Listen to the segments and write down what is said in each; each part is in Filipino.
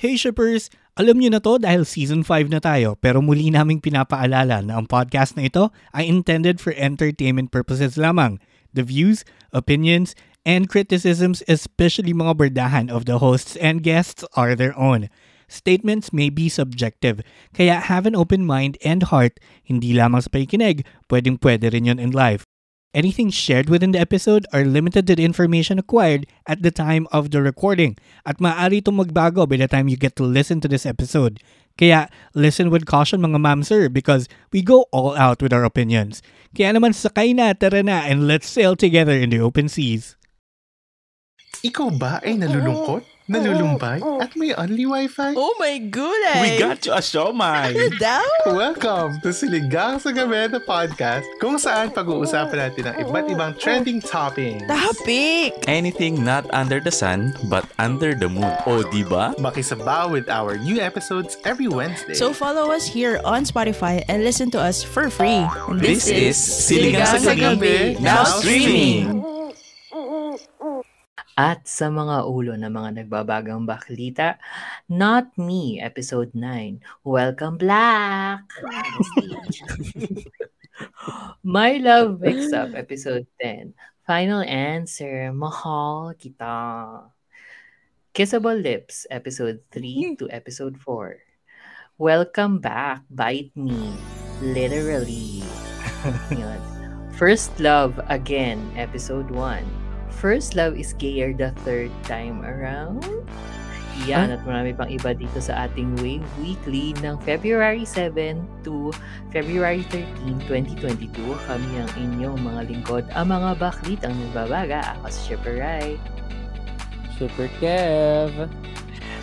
Hey shippers! Alam niyo na to dahil season 5 na tayo pero muli naming pinapaalala na ang podcast na ito ay intended for entertainment purposes lamang. The views, opinions, and criticisms especially mga berdahan of the hosts and guests are their own. Statements may be subjective, kaya have an open mind and heart, hindi lamang sa pakikinig, pwedeng pwede rin yun in life. Anything shared within the episode are limited to the information acquired at the time of the recording at maaari itong magbago by the time you get to listen to this episode. Kaya listen with caution mga ma'am sir because we go all out with our opinions. Kaya naman sakay na, tara na, and let's sail together in the open seas. Ikaw ba ay nalulungkot, nalulumbay, at may only wifi? Oh my goodness! We got you a siomay! Ano daw? Welcome to Siligang sa Gabi na podcast kung saan pag-uusapan natin ang iba't ibang trending topics. Topic! Anything not under the sun, but under the moon. O, di ba? Makisabaw with our new episodes every Wednesday. So follow us here on Spotify and listen to us for free. And This is Siligang sa Gabi, now streaming! At sa mga ulo ng mga nagbabagang baklita, Not Me, Episode 9, Welcome Black! My Love Mix Up, Episode 10, Final Answer, Mahal Kita. Kissable Lips, Episode 3 to Episode 4. Welcome Back, Bite Me, Literally. Yun. First Love Again, Episode 1. First Love is gayer the third time around. Yan, at marami pang iba dito sa ating Wave Weekly ng February 7 to February 13, 2022. Kami ang inyong mga lingkod, ang mga baklit ang nagbabaga. Ako si Shipper Rai. Super Kev.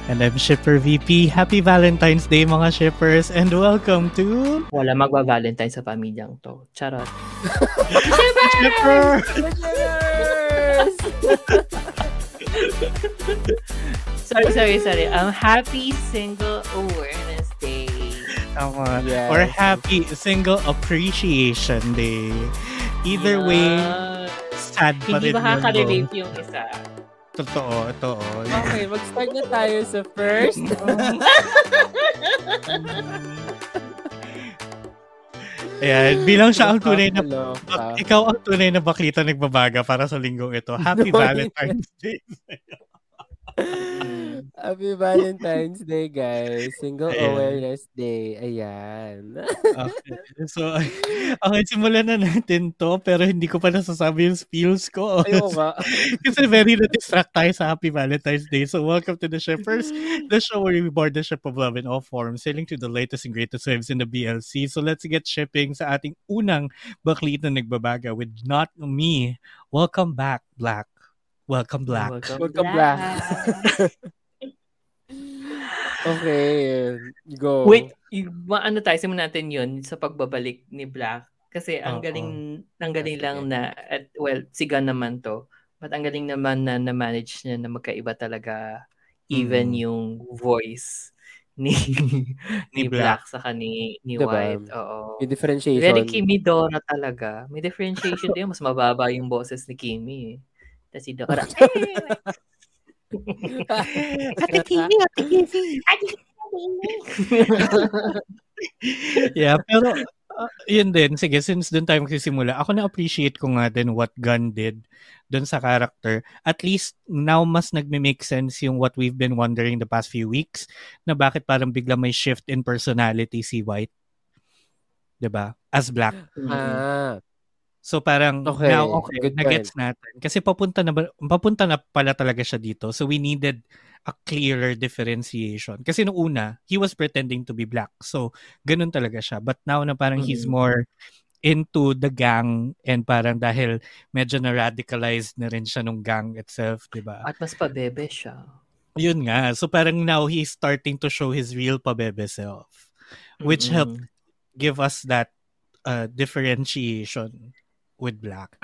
And I'm Shipper VP. Happy Valentine's Day mga shippers and welcome to Wala magba-valentine sa pamilyang to. Charot. Shipper! sorry, sorry, sorry. Um, happy Single Awareness Day. Tama. Yes. Or Happy Single Appreciation Day. Either way, Ah, sad pa rin hindi yun, makaka-relate no? yung isa. Totoo, totoo. Okay, mag-start na tayo sa first. Ayan, bilang siya ang tunay na bak- ikaw ang tunay na baklita nagbabaga para sa linggong ito. Happy. Valentine's Day. Happy Valentine's Day, guys. Single Ayan. Awareness Day. Ayan. Okay. So, okay, simulan na natin to, pero hindi ko pa nasasabi yung spills ko. Ayaw nga. Kasi very na-distract tayo sa Happy Valentine's Day. So, welcome to the Shippers, the show where we board the ship of love in all forms, sailing to the latest and greatest waves in the BLC. So, let's get shipping sa ating unang baklit na nagbabaga with Not Me. Welcome back, Black. Welcome, Black. Welcome Black. Okay. Go. Wait, maano tayo, simulan natin yun sa pagbabalik ni Black. Kasi ang galing, ang galing lang na, at, well, siga naman to. But ang galing naman na na-manage niya na magkaiba talaga even Mm. yung voice ni Ni Black. Black sa ni ni Diba? White. Oo. May differentiation. Very Kimi Dora talaga. May differentiation din. Mas mababa yung boses ni Kimi. Tapos si Dora. Ate Kimi, Ate Kimi. Ate Kimi. yeah, pero uh, yun din. Sige, since dun tayo magsisimula, ako na-appreciate ko nga din what Gunn did dun sa character. At least now mas nagme-make sense yung what we've been wondering the past few weeks na bakit parang bigla may shift in personality si White. 'Di ba? As Black. Ah. So parang Okay, now okay, good na-gets natin. Kasi papunta na papunta na pala talaga siya dito. So we needed a clearer differentiation. Kasi nung una, he was pretending to be black. So ganun talaga siya. But now na parang he's Mhm. more into the gang and parang dahil medyo na-radicalized na rin siya nung gang itself, di ba? At mas pabebe siya. Yun nga. So parang now he's starting to show his real pabebe self. Which Mm-mm. helped give us that uh, differentiation with black.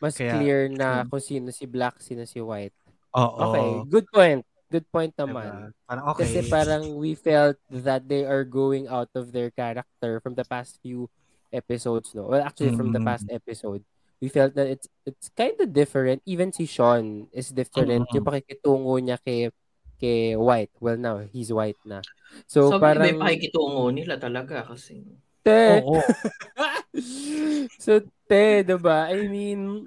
Mas Kaya- clear na kung sino si Black, sino si White. Oo. Okay. Good point. Good point Diba? naman. Parang okay. Kasi parang we felt that they are going out of their character from the past few episodes, no? Well, actually, from the Mm. past episode, we felt that it's it's kind of different. Even si Sean is different. Mm. Yung pakikitungo niya kay kay White. Well, now, he's White na. So, So, parang... may pakikitungo nila talaga kasi. Te, Oo. so, te, diba? I mean,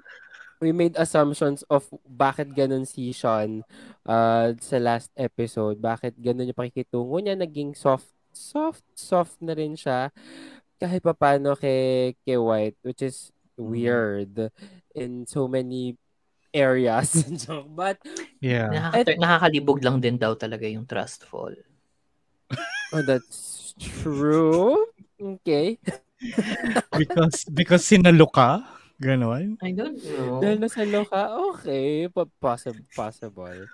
we made assumptions of bakit ganun si Sean uh, sa last episode. Bakit ganun yung pakikitungo niya. Naging soft, soft, soft na rin siya. Kahit pa paano kay, kay White, which is weird in so many areas. But, Yeah. Nakaka- nakakalibog lang din daw talaga yung trust fall. oh, that's true. Okay. Because because sinalo ka? Ganon? I don't know. Dahil nasa loka, okay. Po- Possible. possible.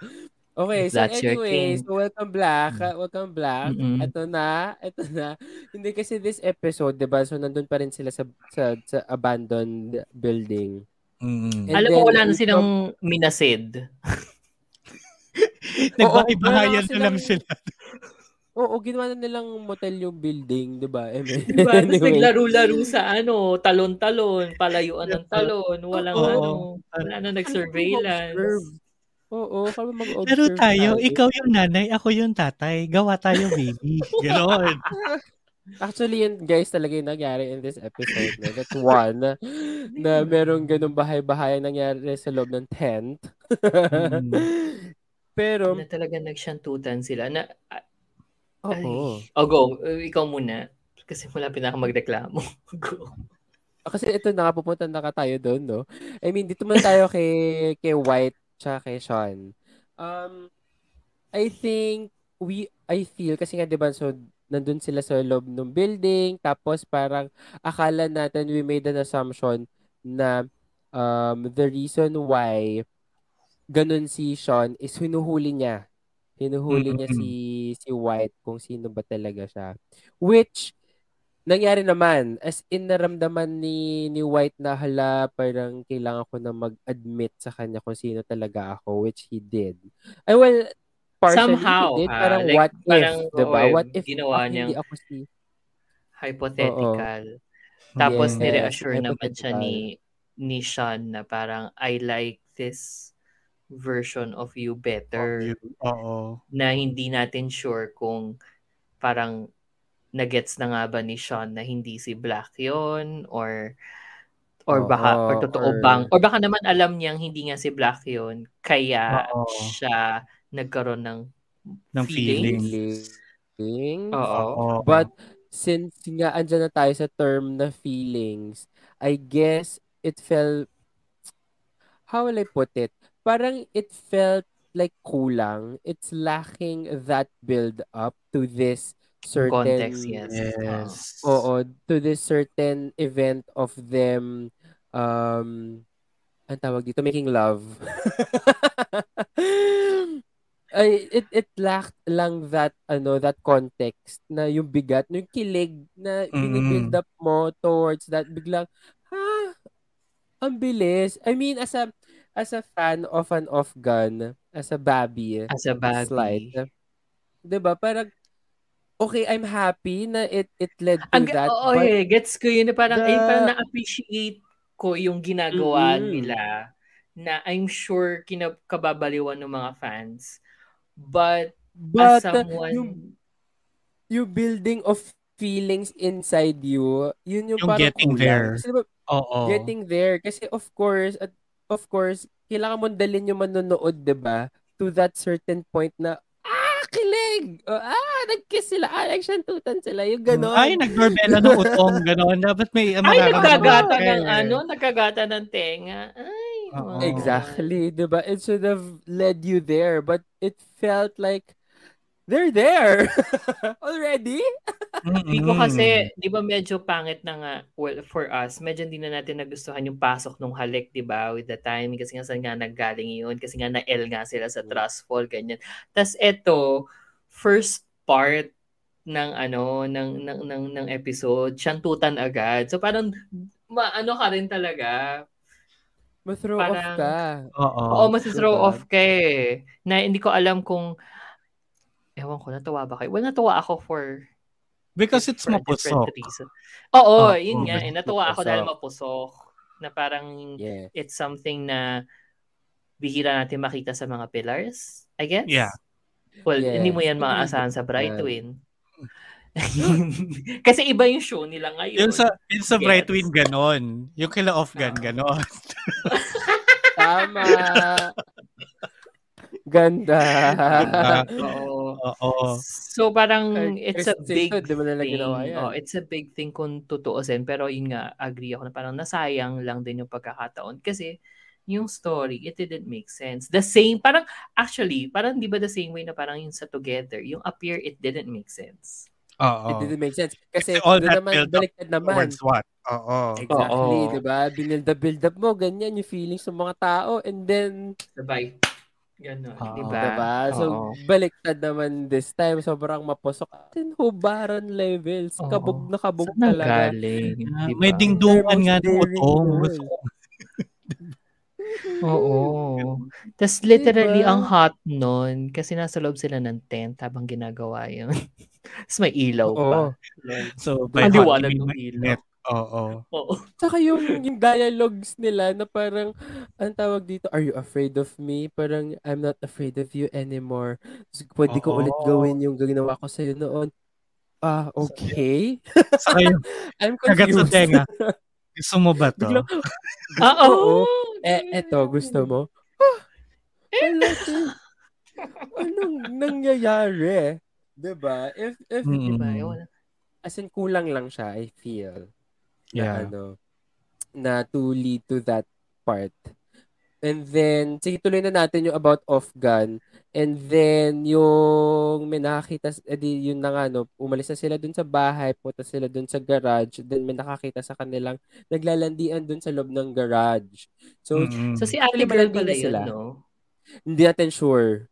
Okay, If so king. so welcome Black. ah, Welcome Black. Mm-mm. Ito na, ito na. Hindi kasi this episode, 'di ba? So nandun pa rin sila sa sa, sa abandoned building. Mm. And Alam mo, then, wala na silang minasid. Nagbahay-bahayan na lang silang- sila. Oo, ginawa na nilang motel yung building, 'di ba? I mean, Diba? Tapos anyway. naglaro-laro sa ano, talon-talon, palayuan ng talon, walang Oo. ano, wala na nag-surveillance. Oo, kami mag-observe. Pero tayo, tayo. ikaw yung nanay, ako yung tatay. Gawa tayo, baby. Ganon. Actually, yun guys talaga yung nangyari in this episode. No? That's one. Na, na merong ganung bahay-bahay nangyari sa loob ng tent. Mm. Pero, Na talaga nagsyantutan sila. Na, ay, oo. oh, go. Uh, Ikaw muna. Kasi malapit na ako magreklamo. go. Kasi ito na nga, pupunta na ka tayo doon, no? I mean, dito muna tayo kay, kay White tsaka kay Sean. Um, I think, we, I feel, kasi nga, di ba, so, nandun sila sa loob ng building, tapos parang akala natin, we made an assumption na um, the reason why ganun si Sean is hinuhuli niya. Hinuhuli niya Mm-mm. si si White kung sino ba talaga siya. Which nangyari naman as in naramdaman ni ni White na hala parang kailangan ko na mag-admit sa kanya kung sino talaga ako which he did. Ay well partially Somehow, he did. ah, Parang like, what parang, if, 'di ba? oo, What if ginawa ako, hindi niyang- ako si Hypothetical. Tapos Yes, nire-assure naman siya ni ni Sean na parang I like this version of you better. Oo. na hindi natin sure kung parang nagets na nga ba ni Sean na hindi si Black yon or or baka Oo, or totoo or- bang or baka naman alam niyang hindi nga si Black yon kaya Oo. siya nagkaroon ng Ng feelings. feelings. Oo. Oo. But since nga andyan na tayo sa term na feelings, I guess it felt how will I put it? Parang it felt like kulang. It's lacking that build up to this certain context yes. Yes. Oo, to this certain event of them um ang tawag dito making love. Ay it it lacked lang that ano that context na yung bigat, yung kilig na binibuild up mo towards that biglang ha ang bilis. I mean as a as a fan of an off gun, as a babby, As a baby. slight. 'Di ba? Parang okay, I'm happy na it it led to Ang, that. oo, but eh, gets ko yun. na Parang, the- eh, parang na-appreciate ko yung ginagawa Mm-mm. nila na I'm sure kinakababaliwan ng mga fans. But, but as someone, yung yung building of feelings inside you, yun yung, Yung parang getting kulang. there. Kasi diba, Oo. getting there. Kasi of course, at of course, kailangan mong dalhin yung manonood, 'di ba To that certain point na, ah, kilig! O, ah, nag-kiss sila, ah, nagsyantutan sila, yung gano'n. Ay, nagdoorbell ng utong, gano'n. Dapat may ay, mararamdaman nagkagata ka ng eh. ano, nagkagata ng tenga. Ay, mga- Exactly, 'di ba? It should have led you there, but it felt like they're there already. Hindi ko kasi, di ba medyo pangit na nga, well, for us, medyo hindi na natin nagustuhan yung pasok nung halik, di ba, with the timing, kasi nga saan nga naggaling yun, kasi nga na-L nga sila sa trust fall, ganyan. Tapos eto, first part ng ano, ng, ng, ng, ng episode, syantutan agad. So parang, maano ka rin talaga, Ma-throw off Parang- ka. Oo. Oo, mas throw diba? off ka eh. Na hindi ko alam kung, ewan ko, natuwa ba kayo? Well, natuwa ako for Because it's for mapusok. reason. Oo, Oo, yun nga. Eh, natuwa ako dahil mapusok. Na parang Yeah. it's something na bihira natin makita sa mga pillars, I guess. Yeah. Well, hindi mo yan maaasahan sa Bright Yan. Twin. Kasi iba yung show nila ngayon. Yung sa, yung sa Gets. Bright Wing, ganon. Yung kila Off Gun, Ah. ganon. Tama. Ganda. Oo. Oo. So parang it's a big Stewart, di lang thing. ginawa yan. Oh, it's a big thing kung tutuusin. Pero yun nga, agree ako na parang nasayang lang din yung pagkakataon. Kasi yung story, it didn't make sense. The same, parang, actually, parang di ba the same way na parang yung sa Together, yung appear, it didn't make sense. Oo. It didn't make sense. Kasi all that naman, build up baliktad naman. Towards what? Oo. Exactly, Oo. di ba? Binuild up, build up mo, ganyan yung feelings ng mga tao. And then, Sabay. Ganon, Oo. di ba? Diba? So, Oo. baliktad naman this time. Sobrang mapusok. Atin, hubaran levels. Oo. Kabog na kabog Saan talaga. nanggaling? Ah, Di ba? May dingdungan nga ng utong. Oo. Tapos literally, Diba? ang hot nun, kasi nasa loob sila ng tent habang ginagawa yun. Tapos may ilaw pa. Oo. So, Ang hot, ilaw. Oo. Oo. Tsaka yung, yung dialogues nila na parang, ang tawag dito, are you afraid of me? Parang, I'm not afraid of you anymore. So, pwede ko ulit gawin yung ginawa ko sa'yo noon. Ah, okay. Saka yung I'm kagat sa confused. tenga. Gusto mo ba to? Biglang, Ah, oo. eh, eto, gusto mo? Ah, wala. Anong nangyayari? Diba? If, if, Mm. Diba? Yun. as in, kulang lang siya, I feel. Na Yeah. ano, na to lead to that part. And then, sige, tuloy na natin yung about off-gun. And then, yung may nakakita, edi yun na nga, no, umalis na sila dun sa bahay, punta sila dun sa garage, then may nakakita sa kanilang naglalandian dun sa loob ng garage. So, Mm-mm. So si Ate Girl pala na yun, sila. no? hindi natin sure.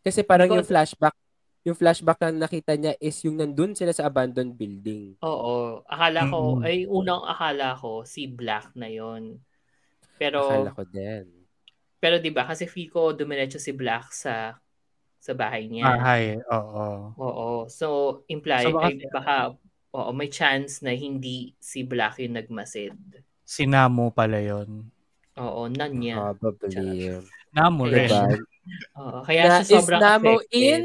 Kasi parang Because- yung flashback, yung flashback na nakita niya is yung nandun sila sa abandoned building. Oo. Akala ko, Mm-mm. ay unang akala ko, si Black na yon Pero, Akala ko din. pero di ba kasi feel ko dumiretso si Black sa sa bahay niya. Bahay. Oo. Oo. So, imply, So, baka- ay, baka, oo, may chance na hindi si Black yung nagmasid. Si Namo pala yun. Oo, nan niya. Probably. Namo rin. Diba? Oo, kaya Na, siya is sobrang Namo affected. in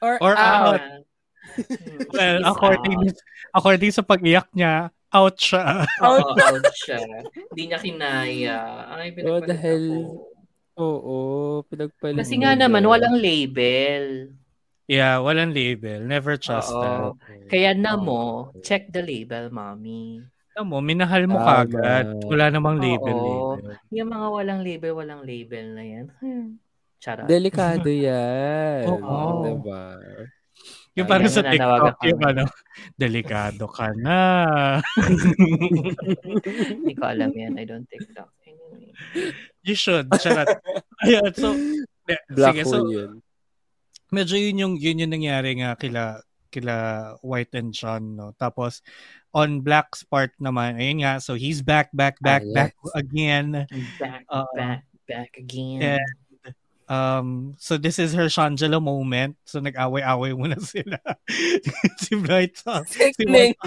or, Or out? Ah. Hmm, Well, he's according, out. according sa pag-iyak niya, out siya. Oo, out siya. Hindi niya kinaya. Ay, Oh, pinagpalit dahil- ako. Oo, pinagpalit. Kasi nga naman, walang label. yeah, walang label. Never trust Oo. that. Kaya na mo, check the label, mommy. Alam mo, minahal mo Tama. kagad. Wala namang label. Oo. label. Yung mga walang label, walang label na yan. Hmm. Charot. Delikado yan. Oo. Diba? Yung parang sa TikTok, yung ano, delikado ka na. Hindi ko alam yan. I don't TikTok. Anyway. You should. Charot. Ayun, so, de- Black sige, so, yun. medyo yun yung, yun yung nangyari nga kila, kila White and Sean, no? Tapos, on Black's part naman, ayun nga, so he's back, back, back, Ah, yes. back again. Back, Oo. back, back again. Yeah. Um, so this is her Shangela moment. So nag-away-away muna sila. si Bright Song. Si. White.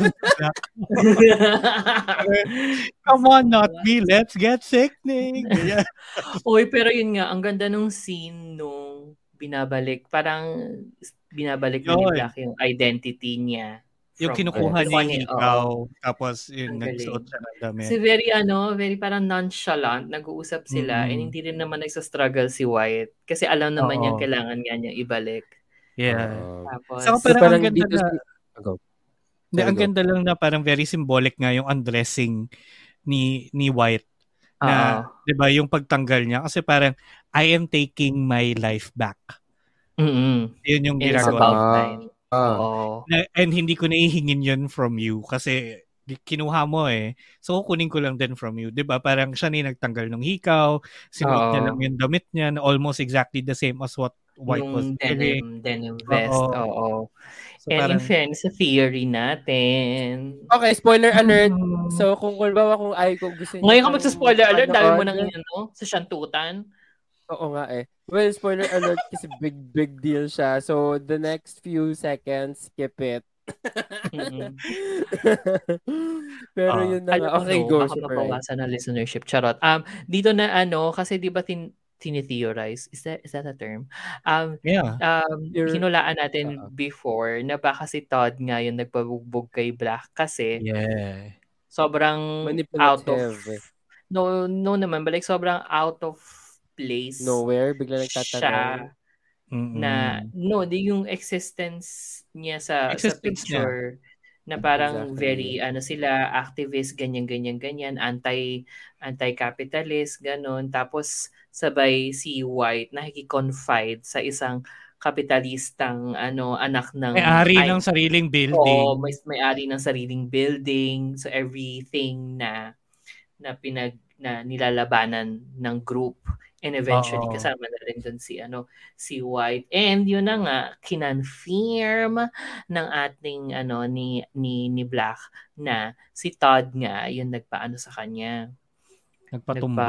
Come on, not me. Let's get sickening. Yeah. Uy, pero yun nga, ang ganda nung scene nung binabalik. Parang binabalik na ni. Black yung identity niya. Yung from- kinukuha Kinukuha niya yung ikaw. Tapos yun, Ang nagsuot siya ng damit. Kasi very ano, very parang nonchalant, nag-uusap sila Mm. and hindi rin naman nagsa-struggle si White kasi alam naman Oo. niya kailangan nga niya ibalik. Yeah. Oo. Tapos, So, parang, parang ang ganda dito na, si- Go. Hindi, ang ganda lang na parang very symbolic nga yung undressing ni ni White oo. na 'di ba yung pagtanggal niya kasi parang I am taking my life back. Mm-mm. Yun yung ginagawa. Ah. Ah. Oo. Na- and hindi ko naihingin yun from you kasi kinuha mo eh. So kukunin ko lang din from you. 'Di ba? Parang siya na nagtanggal ng hikaw, sinuot niya Oo. lang yung damit niya na almost exactly the same as what White was yung wearing. denim, denim vest. Oo. Oo. So And parang in fairness, sa theory natin. Okay, spoiler alert. Mm. So, kung kulbawa kung ay kung gusto niyo Ngayon ka magsa-spoiler alert, dami mo nang ano, sa shantutan. Oo nga eh. Well, spoiler alert kasi big, big deal siya. So, the next few seconds, skip it. Pero Ah. yun na nga. Okay, no, go. baka Super. mabawasan ng listenership. Charot. Um, dito na ano, kasi di ba tin, tine-theorize. Is that is that a term? Um Yeah. um You're- hinulaan natin Oo. before na baka si Todd nga yung nagpabugbog kay Black kasi Yeah. sobrang out of no no naman but like sobrang out of place Nowhere, bigla siya nagtatanong. Mm-mm. na no di yung existence niya sa sa Existence niya. picture na parang Exactly. very ano sila activist ganyan ganyan ganyan anti anti-capitalist ganon tapos sabay si White nakiki-confide sa isang kapitalistang ano anak ng May-ari ay- ng sariling building. Oo, may may-ari ng sariling building, so everything na na pinag na nilalabanan ng group and eventually Oo. kasama na rin dun si ano si White and yun na nga kinonfirm ng ating ano ni ni ni Black na si Todd nga yung nagpaano sa kanya Nagpatumba.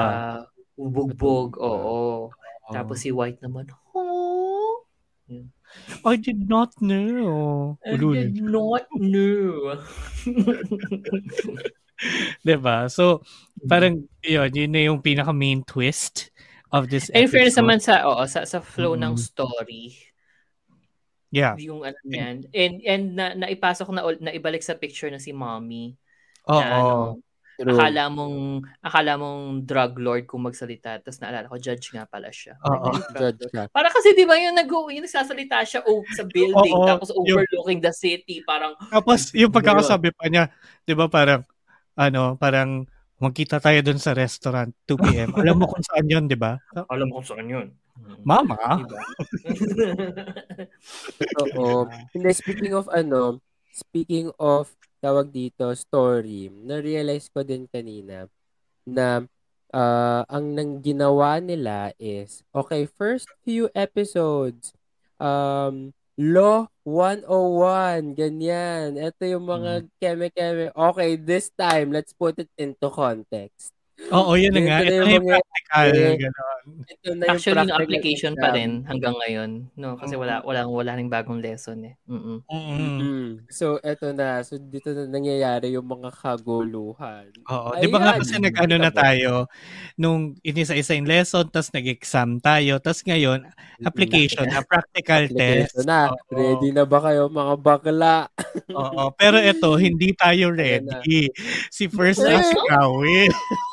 nagpa-bugbog Nagpatumba. oo Oo. tapos si White naman oh I did not know. I did not know Diba? So, parang, yun, yun na yung pinaka main twist of this In fairness episode. naman sa oo, sa sa flow ng Mm. story, Yeah. yung ano niyan. And and na naipasok na ul- na ibalik sa picture na si Mommy. Oo. Na ano, True. akala mong akala mong drug lord kung magsalita, tapos naalala ko judge nga pala siya. Oo. Judge ka. Para kasi 'di ba yung nag yung nagsasalita siya oh, sa building Oo, tapos yung- overlooking the city, parang Tapos, yung pagkakasabi pa niya, di ba parang, ano, parang, magkita tayo dun sa restaurant, 2 p.m. Alam mo kung saan yun, di ba? alam mo kung saan yun. Mama? Diba? Oo. Hindi, speaking of ano, speaking of tawag dito, story, na-realize ko din kanina na ah, ang nang ginawa nila is, okay, first few episodes, um, Law 101, ganyan. Ito yung mga keme-keme. Okay, this time, let's put it into context. Oo, yun na nga. Ito na Ito yung na yung practical. eh, Ganon. Ito na yung Actually, yung practical application pa rin hanggang ngayon, no? Kasi wala wala wala ring bagong lesson eh. Mm. Mm. Mm. So, eto na. So, dito na nangyayari yung mga kaguluhan. Oo. Di ba nga kasi nag-ano na tayo, nung inisa-isa yung lesson, tapos nag-exam tayo, tapos ngayon, application na, practical test. Application na. Oo. Ready na ba kayo mga bakla? Oo. Pero ito, hindi tayo ready. Si First na si Kawin.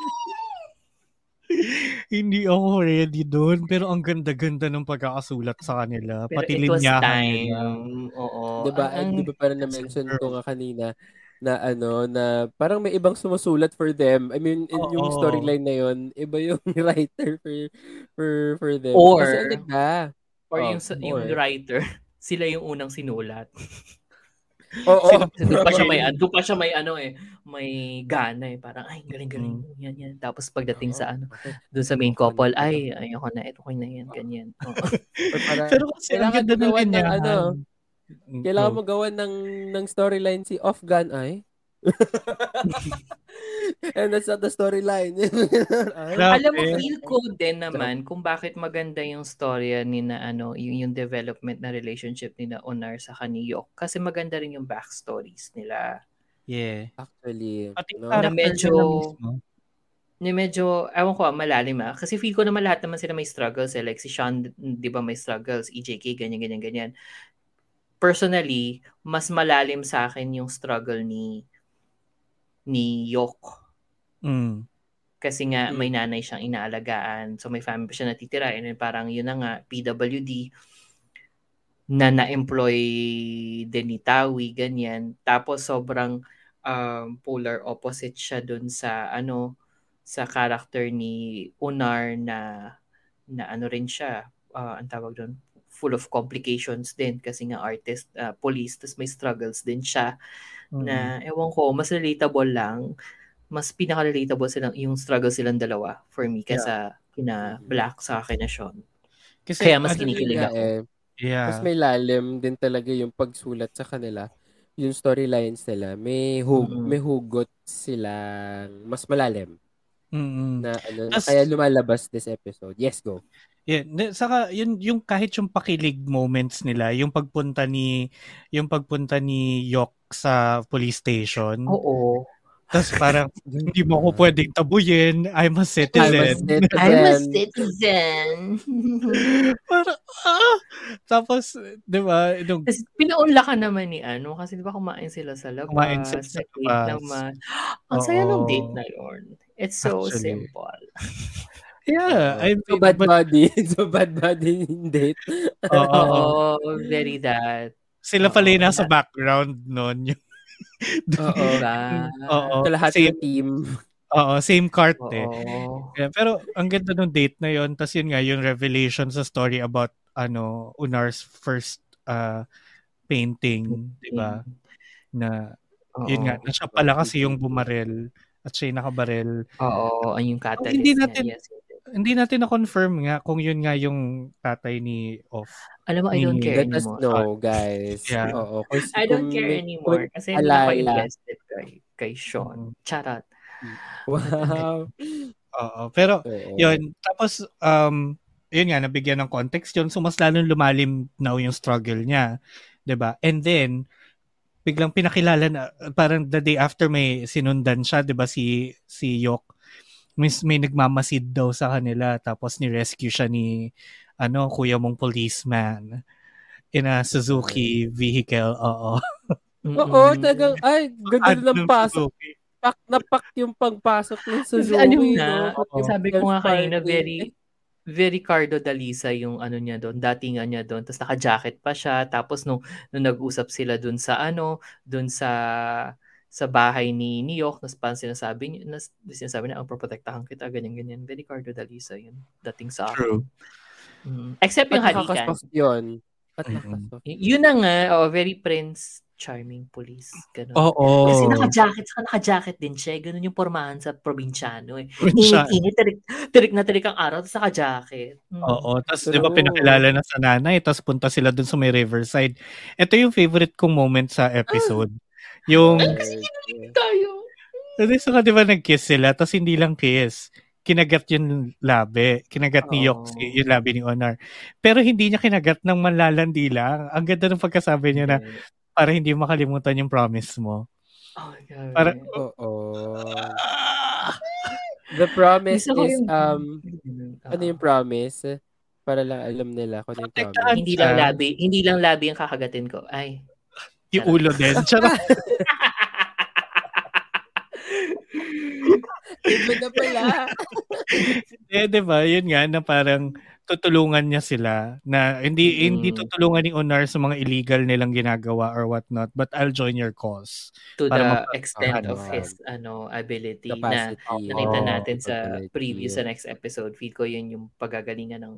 hindi ako ready doon. Pero ang ganda-ganda ng pagkakasulat sa kanila. Pero Pati it was time. nila. Oo. Diba? Ang- Ang, di ba parang na-mention ko nga kanina na ano, na parang may ibang sumusulat for them. I mean, in yung Oo. storyline na yun, iba yung writer for for for them. Or- Kasi ang ganda. or Oh, yung, sa- yung or- writer, sila yung unang sinulat. Oo. Kasi doon pa siya may, doon pa siya may ano eh, may gana eh. Parang, ay, galing-galing. Mm. Yan, yan. Tapos pagdating Oo. sa ano, doon sa main couple, ay, ayoko na, ito ko na yan, ganyan. Oo. Or parang, Pero kasi ang Kailangan ganda ng magawa ng ano, Mm, Kailangan oh. mo gawan ng, ng storyline si Off Gun ay. And that's not the storyline. Alam mo, feel ko din naman kung bakit maganda yung storya ni na ano, yung, yung development na relationship ni na Onar sa kaniyok. Kasi maganda rin yung backstories nila. Yeah. Actually, Pati no? Na medyo-. Ni medyo, ewan ko, ah, malalim ah. Kasi feel ko naman lahat naman sila may struggles eh. Like si Sean, di ba may struggles, EJK, ganyan, ganyan, ganyan. Personally, mas malalim sa akin yung struggle ni ni Yok. Mm. Kasi nga, Mm. may nanay siyang inaalagaan. So, may family pa siya natitira. And then parang yun na nga, PWD, na na-employ din ni Tawi, ganyan. Tapos, sobrang um, polar opposite siya dun sa, ano, sa character ni Unar na, na ano rin siya, ah, ang tawag doon, full of complications din kasi nga artist, ah, police, tapos may struggles din siya Mm. na ewan ko, mas relatable lang. Mas pinaka-relatable silang yung struggle silang dalawa for me kaysa kina Black sa akin na Sean. Kasi, Kaya mas ano, kinikilig ako. eh, Yeah. mas may lalim din talaga yung pagsulat sa kanila. Yung storylines nila, may hug Mm-mm. may hugot silang mas malalim Mm-mm. na ano, na Tas- kaya lumalabas this episode. Yes, go. Yeah, saka yun yung kahit yung pakilig moments nila, yung pagpunta ni yung pagpunta ni Yok sa police station. Oo. Tapos parang, hindi mo ako pwedeng tabuyin. I'm a I'm a citizen. I'm a citizen. parang, ah! Tapos, di ba, nung Kasi pinaunla ka naman ni ano, kasi di ba kumain sila sa labas. Kumain sila sa labas. naman. Ang saya ng date na yun. It's so Actually. simple. Yeah, I So mean, bad but, body. So bad body in date. oo, Oo, very that. sila pala yung nasa background nun. Yung, Oo. Oo, Sa lahat same, ng team. oo, same cart eh. Oo. Yeah, pero ang ganda ng date na yon Tapos yun nga, yung revelation sa story about ano Unar's first uh, painting, di ba? Na, yun nga, na siya pala kasi yung bumarel at siya yung nakabarel. Oo, ang yung catalyst hindi niya. natin- Yes. Hindi natin na-confirm nga kung yun nga yung tatay ni Off. Alam mo, I don't care Let us anymore. know, guys. Yeah. Oo. Kung, I don't kung care anymore kasi hindi ako invested kay, kay Sean. Charot. Wow. Oo. Pero, Oo. yun. Tapos, um, yun nga, nabigyan ng context yun. So, mas lalong lumalim na yung struggle niya. 'di ba And then, biglang pinakilala na, parang the day after may sinundan siya, 'di ba si, si Yok. May, may nagmamasid daw sa kanila. Tapos, ni-rescue siya ni, ano, kuya mong policeman in a Suzuki vehicle. Oo. Oo, tagang, ay, ganda Ad ng ng pasok. Suzuki. Pak na pak yung pagpasok ng Kasi Suzuki. ano no? Pati yung sabi ko nga kanina, very, very Cardo Dalisa yung ano niya doon, datingan niya doon. Tapos naka-jacket pa siya. Tapos nung, nung nag-usap sila doon sa ano, doon sa sa bahay ni New York, nas parang sinasabi niya, nas, sinasabi niya, ang proprotektahan kita, ganyan-ganyan. Very Cardo Dalisa yun, dating sa akin. True. Mm. Except yung halikan. yun. Y- yun na nga, oh, very Prince Charming police. Ganun. Oo. Kasi naka-jacket, saka naka-jacket din siya. Ganun yung pormahan sa probinsyano eh. Init-init, tirik, tirik na tirik ang araw, tapos naka-jacket. Mm. Oo. Tapos, di ba, pinakilala na sa nanay, tapos punta sila dun sa may riverside. Ito yung favorite kong moment sa episode. Yung, Tayo. hindi sa di ba nag-kiss sila, tapos hindi lang kiss. Kinagat yung labi. Kinagat ni Oo. Yox yung labi ni Honor. Pero hindi niya kinagat ng manlalandi lang. Ang ganda ng pagkasabi niya na para hindi makalimutan yung promise mo. Oh, God. Para- Oo. The promise is, um, ano yung promise? Para lang alam nila kung ano yung promise. Hindi lang labi, hindi lang labi ang kakagatin ko. Ay. Yung ulo din. Charot. Iba na pala. Eh, di ba? Yun nga, na parang tutulungan niya sila na hindi Mm. hindi tutulungan ni Honor sa mga illegal nilang ginagawa or whatnot but I'll join your cause. To Para the extent ano, of his ano ability na Capacity. nakita Oo, natin sa capability. preview sa next episode. Feel ko yun yung pagagalingan ng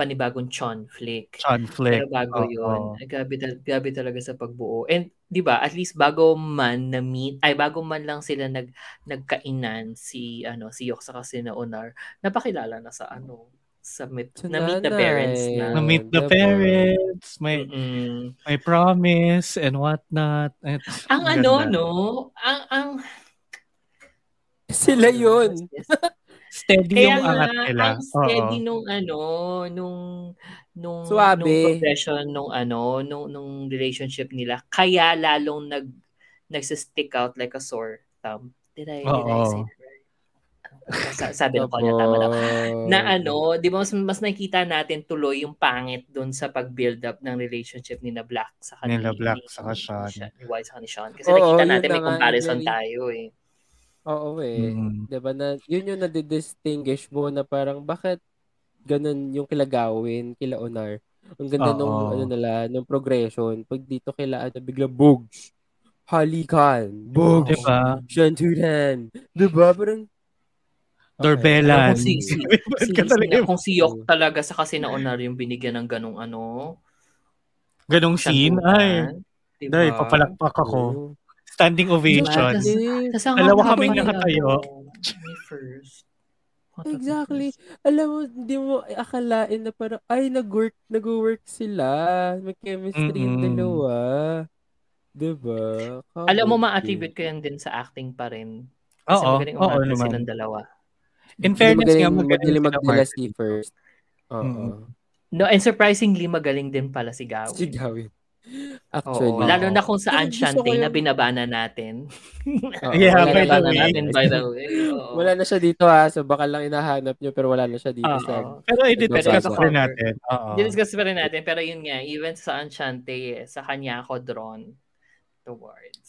panibagong Chon flick. Conflict. Pero bago Oo. yun, ay, grabe, tal- grabe talaga sa pagbuo. And 'di ba, at least bago man na meet, ay bago man lang sila nag nagkainan si ano si Yok sa kasi na Onar, napakilala na sa ano sa meet, na meet the parents na. Na meet the Diba? parents, may Mm-mm. may promise and whatnot. At, Ang ganda. ano no, ang ang Sila yun. Steady Kaya yung nga, angat nila. ang steady Oo. nung ano, nung nung Suabe. nung progression nung ano, nung nung relationship nila. Kaya lalong nag nagsistick out like a sore thumb. Did I, did I say that right? Sa- Sabi ng kanya, tama na. Na ano, di ba mas, mas nakikita natin tuloy yung pangit doon sa pag-build up ng relationship ni na Black sa kanila. Nila Black saka Sean. Ni White sa ni Sean. Kasi Oo, nakita yun natin na may nga, comparison very- tayo eh. Oo eh. Mm. Diba na, yun yung nadidistinguish mo na parang bakit ganun yung kilagawin, kila Onar. Ang ganda nung Oo. ano nila, nung progression. Pag dito kila ano, bigla bugs. Halikan. Bugs. Diba? Shanturan. Diba? Parang Dorbelan. Kung si, si, si, si- kung si Yok talaga sa kasi nauna yung binigyan ng ganong ano. Ganong scene. Ay, Diba? dahil papalakpak ako. Standing ovation. Dalawa kaming nakatayo. first. Exactly. Alam mo, hindi mo akalain na parang, ay, nag-work, nag-work sila. May chemistry yung Mm-mm. dalawa. Diba? Alam mo, ma-attribute ko yan din sa acting pa rin. Kasi Oo, magaling oo naman. silang dalawa. In fairness nga, magaling, magaling magaling magdala Martin. si first. Oo. Mm-mm. No, and surprisingly, magaling din pala si Gawi. Si Gawin. Actually. Oo, lalo na kung sa ko na binabana natin. Oo, Yeah, wala by na- the way. natin, by the way. Oo. Wala na siya dito ha. So baka lang hinahanap nyo pero wala na siya dito sa... Pero i-discuss pa rin natin. Oo. Discuss pa rin natin. Pero yun nga, even sa Enchante, eh, sa kanya ako drawn towards.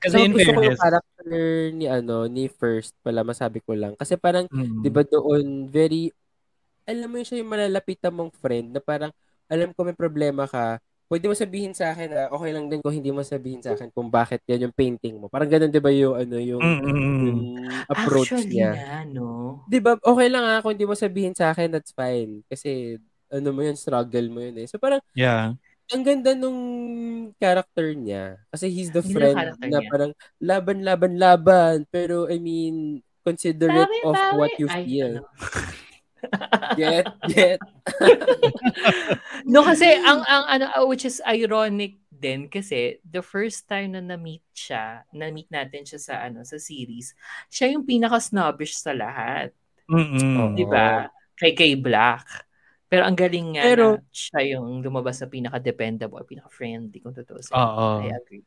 Kasi So, in gusto ko yung fairness, character ni ano ni First pala masabi ko lang kasi parang mm, 'di ba doon very alam mo yun siya yung malalapitan mong friend na parang alam ko may problema ka pwede mo sabihin sa akin na okay lang din kung hindi mo sabihin sa akin kung bakit yan yung painting mo parang ganun 'di ba yung ano yung, Mm, mm, mm. yung approach Actually niya nga, no? 'di ba okay lang ah kung hindi mo sabihin sa akin that's fine kasi ano mo yun struggle mo yun eh so parang yeah. ang ganda nung character niya. Kasi he's the friend na niya. parang laban, laban, laban. Pero I mean, considerate Bawi, of bawi. what you Ay, feel. ano. Get, get. No, kasi ang, ang ano, uh, which is ironic din kasi the first time na na-meet siya, na-meet natin siya sa ano sa series, siya yung pinaka-snobbish sa lahat. Mm-mm. Oo. Di ba? Kay Kay Black. Pero ang galing nga Pero- na siya yung lumabas sa pinaka-dependable, pinaka-friendly kung totoo sa Oo. I agree.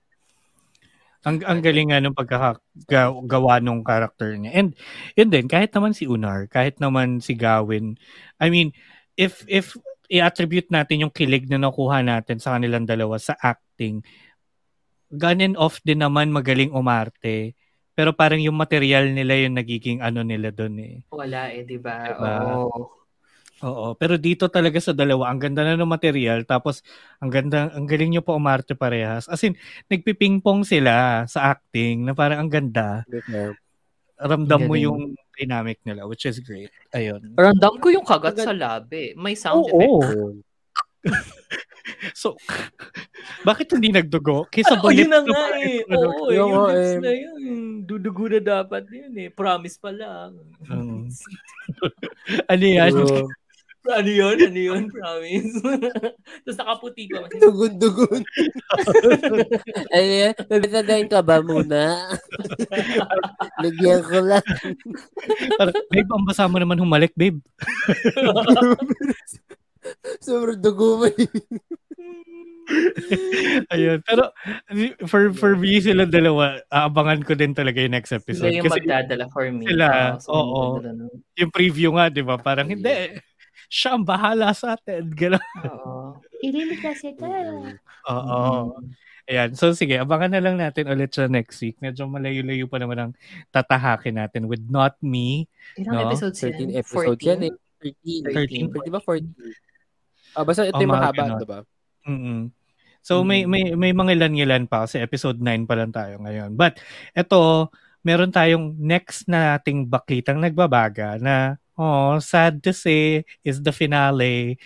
Ang ang galing nga nung pagkagawa nung character niya. And yun din, kahit naman si Unar, kahit naman si Gawin, I mean, if if i-attribute natin yung kilig na nakuha natin sa kanilang dalawa sa acting, gun and off din naman magaling umarte. Pero parang yung material nila yung nagiging ano nila doon eh. Wala eh, di ba? Diba? Oo. Oo, pero dito talaga sa dalawa, ang ganda na ng material, tapos ang ganda, ang galing nyo pa umarte parehas. As in, nagpipingpong sila sa acting na parang ang ganda. Ramdam mo yung dynamic nila, which is great. Ayun. Random ko yung kagat sa labi. May sound Oo. effect. So, bakit hindi nagdugo? Kisa Oh, yun na nga eh. ano, Oo, Yung yung lips eh. na yun. Dudugo na dapat yun eh. Promise pa lang. Mm. Ano yan? Ano yun? Ano yun? Promise. Tapos nakaputi pa. dugun-dugun. ano yan? Bibitadahin ka ba muna? Lagyan ko lang. Babe, ang basa mo naman humalik, babe. Sobrang dugo mo. Ayun. Pero, for for me, sila dalawa, aabangan ko din talaga yung next Sila episode. yung Kasi magdadala for me. sila, so, oo. magdadala nun. yung preview nga, di ba? Parang, hindi, siya ang bahala sa atin. Gano'n. Oo. Irinig kasi ka. Oo. Mm. Ayan. So, sige, abangan na lang natin ulit siya next week. Medyo malayo-layo pa naman ang tatahakin natin with Not Me. Ilang No? episodes yan? 13 episodes yan eh. 13. 13. 13. Di ba 14? Ah, basta ito Oh, yung mahaba, di ba? mm So, may, may, may mga ilan-ilan pa kasi episode 9 pa lang tayo ngayon. But, ito, meron tayong next na ating bakitang nagbabaga na, oh, sad to say, is the finale.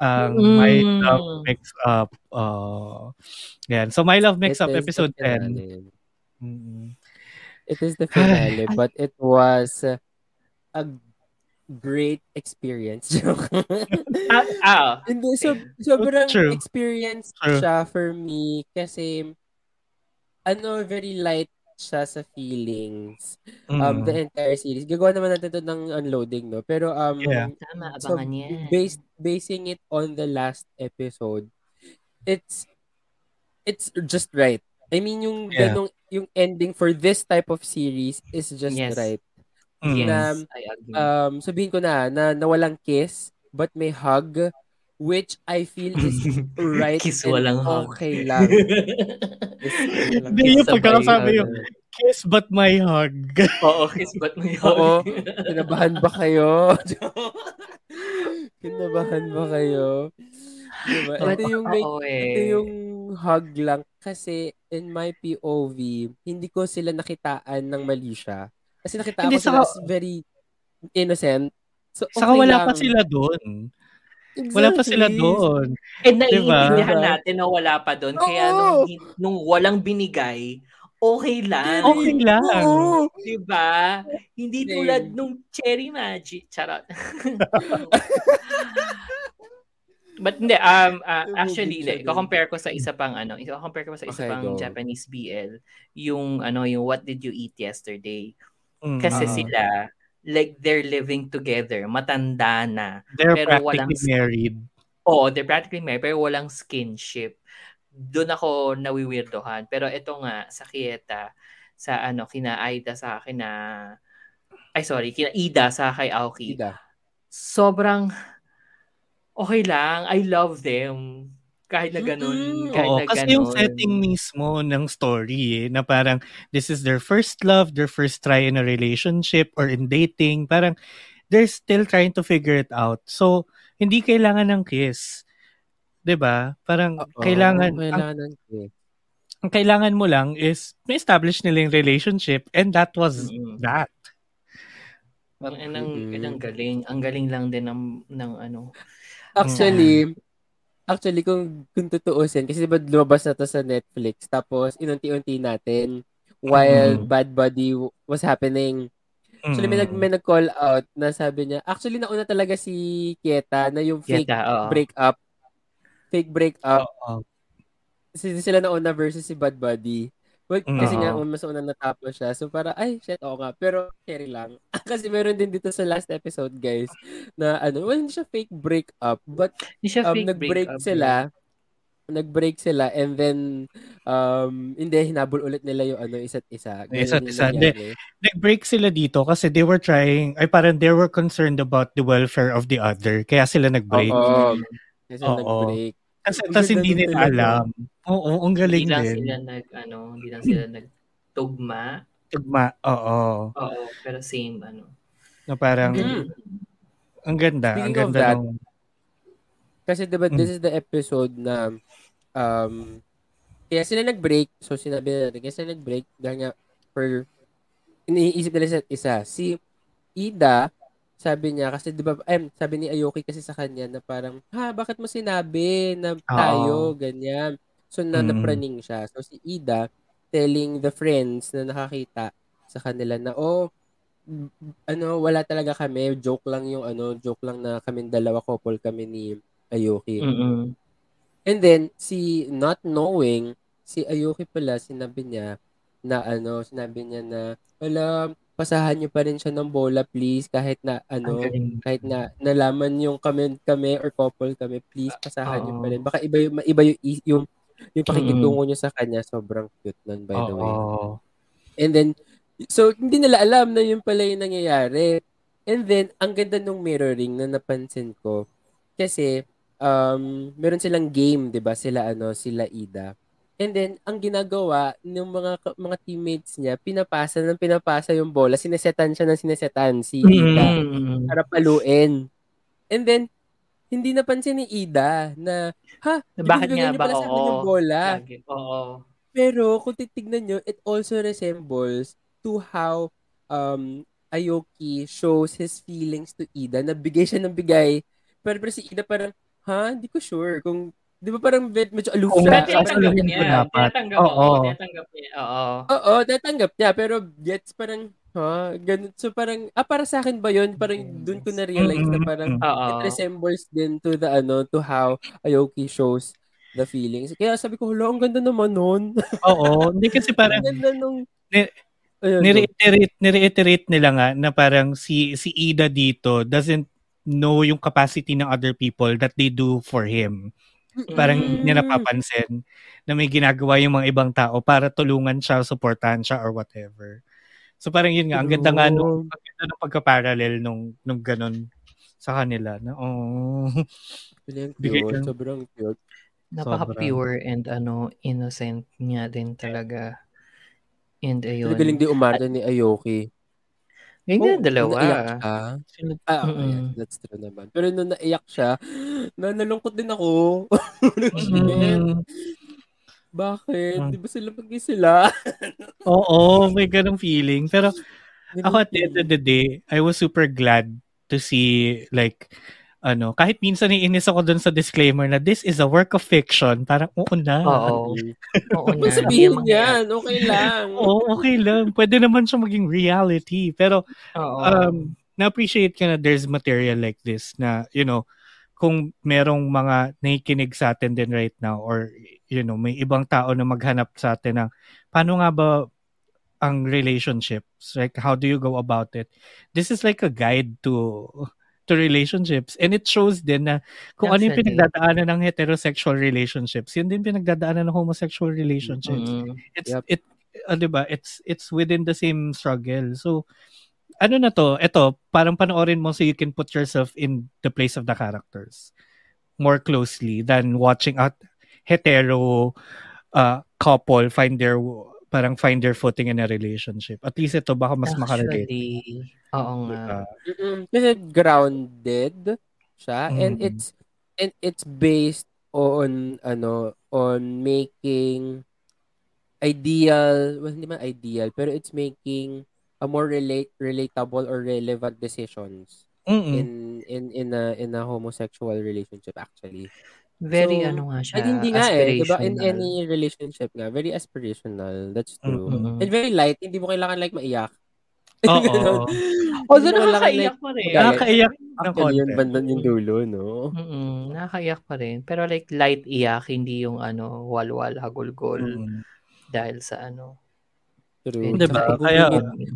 Um, My Mm. Love Mix Up. Uh, yan. So, My Love Mix It Up, episode 10. finale. Mm. It is the finale, but it was uh, a great experience. Joke. Ah, ah. Hindi, so, sobrang True. experience True. siya for me kasi ano, very light siya sa feelings. Um, Mm. the entire series. Gagawa naman natin to ng unloading, no? Pero, um, Yeah. Tama, so, yan. based, basing it on the last episode, it's, it's just right. I mean, yung, Yeah. ganong, yung ending for this type of series is just Yes. right. Mm. Yes, Na, I agree. um, sabihin ko na, na nawalang kiss, but may hug, which I feel is right Kiss and walang hug. okay lang. Hindi yung pagkakasabi yung, kiss but my hug. Oo, kiss ba't mo yun? Oo. Kinabahan ba kayo? Kinabahan ba kayo? Diba? But, Ito yung may, eh. ito yung hug lang kasi in my POV, hindi ko sila nakitaan ng mali siya. Kasi nakita Hindi, ko sila saka- very innocent. So, okay Saka wala lang. pa sila doon. Wala pa sila Exactly. doon. And naiintindihan Diba? natin na wala pa doon. Kaya nung, nung walang binigay, okay lang. Okay lang. Oo. Diba? Hindi Same. tulad nung Cherry Magic. Charot. But hindi, um, uh, actually, like, compare ko sa isa pang, ano, compare ko sa isa Okay, pang go. Japanese BL, yung, ano, yung What Did You Eat Yesterday? Mm, Kasi oo. sila, like, they're living together, matanda na. They're pero practically walang- married. Oo, they're practically married, pero walang skinship. doon ako nawiwirdohan. Pero ito nga, sa Kieta, sa ano, kina Aida sa akin na, ay sorry, kina Ida sa kay Aoki. Ida. Sobrang, okay lang. I love them. Kahit na ganun. Mm-mm. Kahit Oo, na kasi ganun. yung setting mismo ng story eh, na parang this is their first love, their first try in a relationship or in dating. Parang they're still trying to figure it out. So, hindi kailangan ng kiss. 'Di ba? Parang Oo, kailangan ang, kailangan ng kiss. ang kailangan mo lang is may establish nila yung relationship and that was Mm-mm. that. Parang anong, Mm-mm. anong galing. Ang galing lang din ng, ng ano. Actually, actually kung kung tutuusin kasi diba lumabas na to sa Netflix tapos inunti-unti natin while Mm. Bad Buddy was happening. Actually, may, nag, Mm. may nag-call out na sabi niya, actually, nauna talaga si Kieta na yung fake oo. breakup. Fake breakup. Oo. Si, sila nauna versus si Bad Buddy. Well, kasi Oo. nga, mas una natapos siya. So, para, ay, shit, oo nga. Pero, carry lang. kasi meron din dito sa last episode, guys, na ano, well, hindi siya fake breakup, but Hindi siya um, fake nag-break breakup, sila. Nag-break sila and then um hindi hinabol ulit nila yung ano isa't isa. Ganun Isa't isa. nangyari. Nag-break sila dito kasi they were trying, ay parang they were concerned about the welfare of the other. Kaya sila nag-break. Oo. Kasi nag-break. Kasi Ang tas hindi nila talaga. alam. Oo, ang galing Hindi lang din. sila nag, ano, hindi lang sila nagtugma. Tugma, oo. Oo, pero same, ano. Na parang, Mm. ang ganda. ang Speaking of ganda that, nung, Kasi diba Mm. this is the episode na um kaya sila nag-break. So sinabi natin, kaya sila nag-break dahil nga for iniisip nila sa isa. Si Ida, sabi niya, kasi di ba, em, sabi ni Ayoki kasi sa kanya na parang, ha, bakit mo sinabi na tayo, ganyan. So, na, Mm. napraning siya. So, si Ida, telling the friends na nakakita sa kanila na, oh, ano, wala talaga kami, joke lang yung, ano, joke lang na kami dalawa couple kami ni Ayoki. Mm-mm. And then, si not knowing, si Ayuki pala, sinabi niya na ano, sinabi niya na, wala, pasahan niyo pa rin siya ng bola, please, kahit na, ano, kahit na nalaman yung kami, kami or couple kami, please, pasahan niyo pa rin. Baka iba yung, iba yung, yung, yung pakikitungo niyo sa kanya, sobrang cute nun, by the way. And then, so, hindi nila alam na yun pala yung nangyayari. And then, ang ganda nung mirroring na napansin ko. Kasi, um, meron silang game, di ba? Sila, ano, sila Ida. And then, ang ginagawa ng mga mga teammates niya, pinapasa ng pinapasa yung bola. Sinesetan siya ng sinesetan si Ida Mm-mm. para paluin. And then, hindi napansin ni Ida na, ha, Bakit nga ba? pala sa akin yung Oo. bola? Lagi. Oo. Pero kung titignan nyo, it also resembles to how um Ayoki shows his feelings to Ida. Nabigay siya ng bigay. Pero, pero si Ida parang, ha? Hindi ko sure. Kung, di ba parang med- medyo aloof Kung siya. Pero tinatanggap niya. dapat. Tinatanggap, Oo. oo. Tinatanggap niya. Oo. Oo, tatanggap niya. Pero gets parang, ha? Ganun. So parang, ah, para sa akin ba yun? Parang dun ko na-realize na parang. Oo. it resembles din to the, ano, to how Ayoki shows the feelings. Kaya sabi ko, hala, ang ganda naman nun. Oo. Hindi kasi parang, ang ganda nung, Ni- Ayun, nireiterate, nireiterate nila nga na parang si, si Ida dito doesn't know yung capacity ng other people that they do for him. Parang Mm. niya napapansin na may ginagawa yung mga ibang tao para tulungan siya, supportahan siya or whatever. So parang yun nga, ang ganda nga nung, ang ganda ng pagka-parallel nung, nung ganun sa kanila. Na, oh. Bigay cute. ng- Sobrang cute. Napaka-pure and ano, innocent niya din talaga. And ayun. Pero galing di umarte ni Ayoki. Ganyan Oh, dalawa. naiyak siya. Ah, okay. Mm-mm. That's true naman. Pero nung naiyak siya, na nalungkot din ako. Shit. Mm, Bakit? Mm. Di ba sila mag sila? Oo, may ganong feeling. Pero ako at the end of the day, I was super glad to see like ano, kahit minsan iinis ako dun sa disclaimer na this is a work of fiction, parang oo na. Oo. Oo na. sabihin yan. Okay lang. Oo, okay lang. Pwede naman siya maging reality. Pero Oo. um, na-appreciate ka na there's material like this na, you know, kung merong mga nakikinig sa atin din right now or, you know, may ibang tao na maghanap sa atin ng paano nga ba ang relationships? Like, how do you go about it? This is like a guide to to relationships. And it shows din na kung ano yung pinagdadaanan ng heterosexual relationships, yun din pinagdadaanan ng homosexual relationships. Mm. It's Yep. it uh, 'di ba? It's it's within the same struggle. So ano na to? Ito, parang panoorin mo so you can put yourself in the place of the characters more closely than watching a hetero uh, couple find their parang find their footing in a relationship. At least ito baka mas makarelate. Actually, oo nga. Mm-mm. Kasi grounded siya and Mm. it's and it's based on ano on making ideal well hindi man ideal pero it's making a more relate relatable or relevant decisions Mm-mm. in in in a in a homosexual relationship actually Very So, ano nga siya, Ay, hindi nga eh. Diba? In any relationship nga, very aspirational. That's true. Mm-mm. And very light. Hindi mo kailangan like maiyak. Oo. Although nakakaiyak pa rin. Nakakaiyak ng Actually, yun konti. bandan yung dulo, no? Mm-mm, nakakaiyak pa rin. Pero like light iyak, hindi yung ano, walwal, hagulgol Mm. dahil sa ano. True. Diba? Kaya-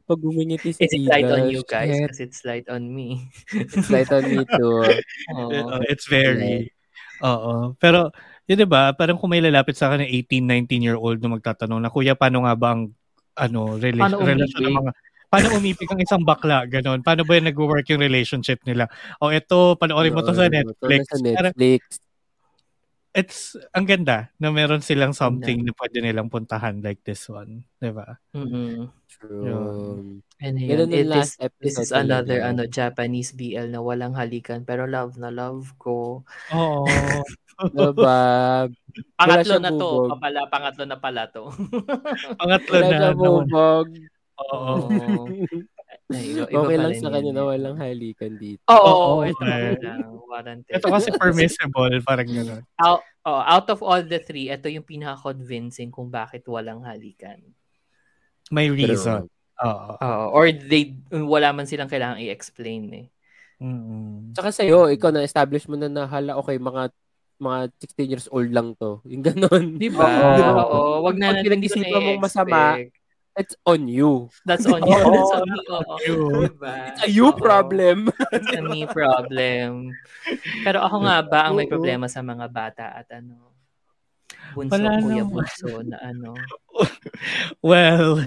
pag gumingiti si Is it light on you guys? Because it's light on me. It's light on me too. Oo. Uh, it's very Oo. Pero, yun 'di ba, parang kung may lalapit sa akin ng 18, 19 year old na magtatanong na, "Kuya, paano nga ba ang ano, rela- Paano relasyon ng umibig?" mga paano umipig ang isang bakla, ganon. Paano ba yung nag-work yung relationship nila? O ito, panoorin mo to sa Netflix. Sa Netflix. It's, ang ganda na meron silang something na pwede nilang puntahan like this one. 'di ba? Mm-mm. True. And yun, it, last this, this is episode another ano Japanese BL na walang halikan pero love na love ko. Oo. Diba? Pangatlo na to, papala, pangatlo na pala to. Pangatlo Wala na. naman. bubog. Oo. Ay, iba, iba Okay lang sa yun kanya na eh. walang halikan dito. Oo, Oo, ito eh. lang, warranted. Ito kasi permissible, parang gano'n. out, oh, out of all the three, ito yung pinaka-convincing kung bakit walang halikan. May reason. Oo. Oo, or they, wala man silang kailangang i-explain eh. Mm-mm. Tsaka sa'yo, ikaw na-establish mo na na hala, okay, mga mga 16 years old lang to. Yung ganon. Di ba? Oo. Oo, wag na Pag natin pinag-isipan mong masama. It's on you. That's on you. Oo, That's on on Oo. you. Diba? It's a you Oo. problem. It's a me problem. Pero ako nga ba ang may problema sa mga bata at ano? Bunso, Wala kuya naman. bunso na ano. Well,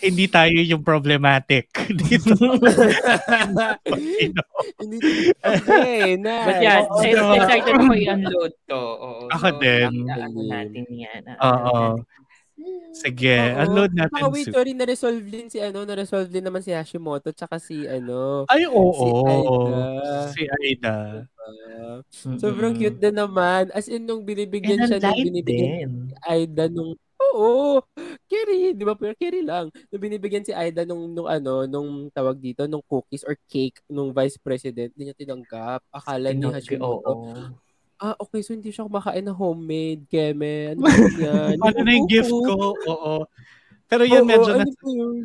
hindi tayo yung problematic dito. Hindi. Okay, nice. But yeah, diba? excited ako i-unload to. Oo. Ako din. Ano natin yan. Oo. Sige, Oo. unload natin. Saka wait, soon. sorry, na-resolve din si ano, na-resolve din naman si Hashimoto tsaka si ano. Ay, oo. Si Aida. Si Aida. ah, sobrang cute din naman. As in, nung binibigyan And siya, nung binibigyan din. si Aida nung Oo. Carry, di ba? Pero carry lang. Nung binibigyan si Aida nung, nung ano, nung tawag dito, nung cookies or cake nung vice president, hindi niya tinanggap. Akala ni Hashimoto, Oo. Ah, okay, so hindi siya kumakain na homemade, Keme. Ano yan? Ano na yung gift ko? Oo. Pero yun, Oo, medyo na, ano yun?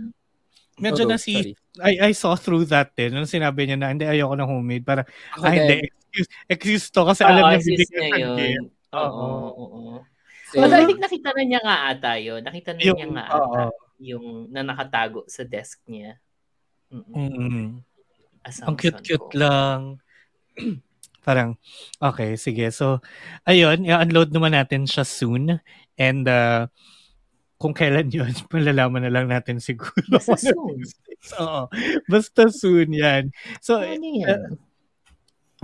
medyo Oo, na si, sorry. I, I saw through that din. Nung sinabi niya na, hindi, ayoko ng homemade. Para, Ako ah, hindi, excuse, excuse to. Kasi alam Oo, niya, niya ng yun. gift. Oo, Oo. Although I think nakita na niya nga ata yun. Nakita na Yung- niya nga ata yung na nakatago sa desk niya. Mm-mm. Mm. Assumption Ang cute-cute ko. lang. Parang, okay, sige. So, ayun, i-unload naman natin siya soon. And, uh, kung kailan yun, malalaman na lang natin siguro. Basta soon. Oo. Basta soon yan. So, Ano yan?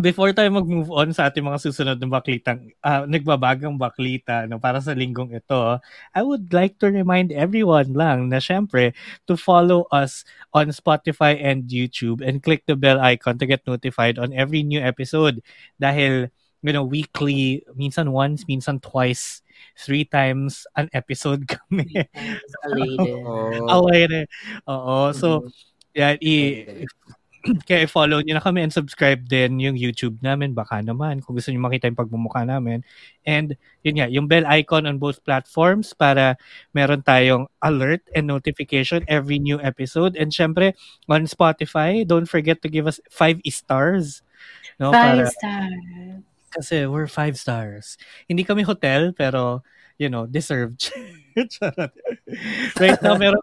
Before tayo mag-move on sa ating mga susunod na baklitang, ah, nagbabagang baklita no, para sa linggong ito, I would like to remind everyone lang na syempre to follow us on Spotify and YouTube and click the bell icon to get notified on every new episode. Dahil, you know, weekly, minsan once, minsan twice, three times an episode kami. Away na. Oo. So, yan, i- kaya follow nyo na kami and subscribe din yung YouTube namin. Baka naman kung gusto nyo makita yung pagmumukha namin. And yun nga, yung bell icon on both platforms para meron tayong alert and notification every new episode. And syempre, on Spotify, don't forget to give us five stars. No, Five para, stars. kasi we're five stars. Hindi kami hotel, pero, you know, deserved. Right now, meron,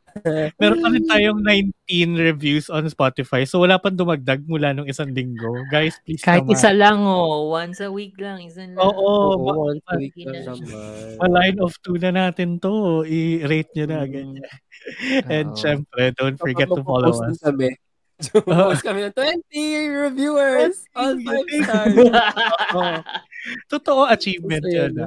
meron pa rin tayong 19 reviews on Spotify. So, wala pang dumagdag mula nung isang linggo. Guys, please Kahit naman. isa lang, oh. Once a week lang. Isa lang. Oo. Oo, ma- once a week lang na naman. Ma-line of two na natin to. I-rate nyo na. Mm. Ganyan. And Oo. syempre, don't forget to follow us. Kami. Post kami ng 20 reviewers. All 5 stars. Oo. Totoo achievement yun.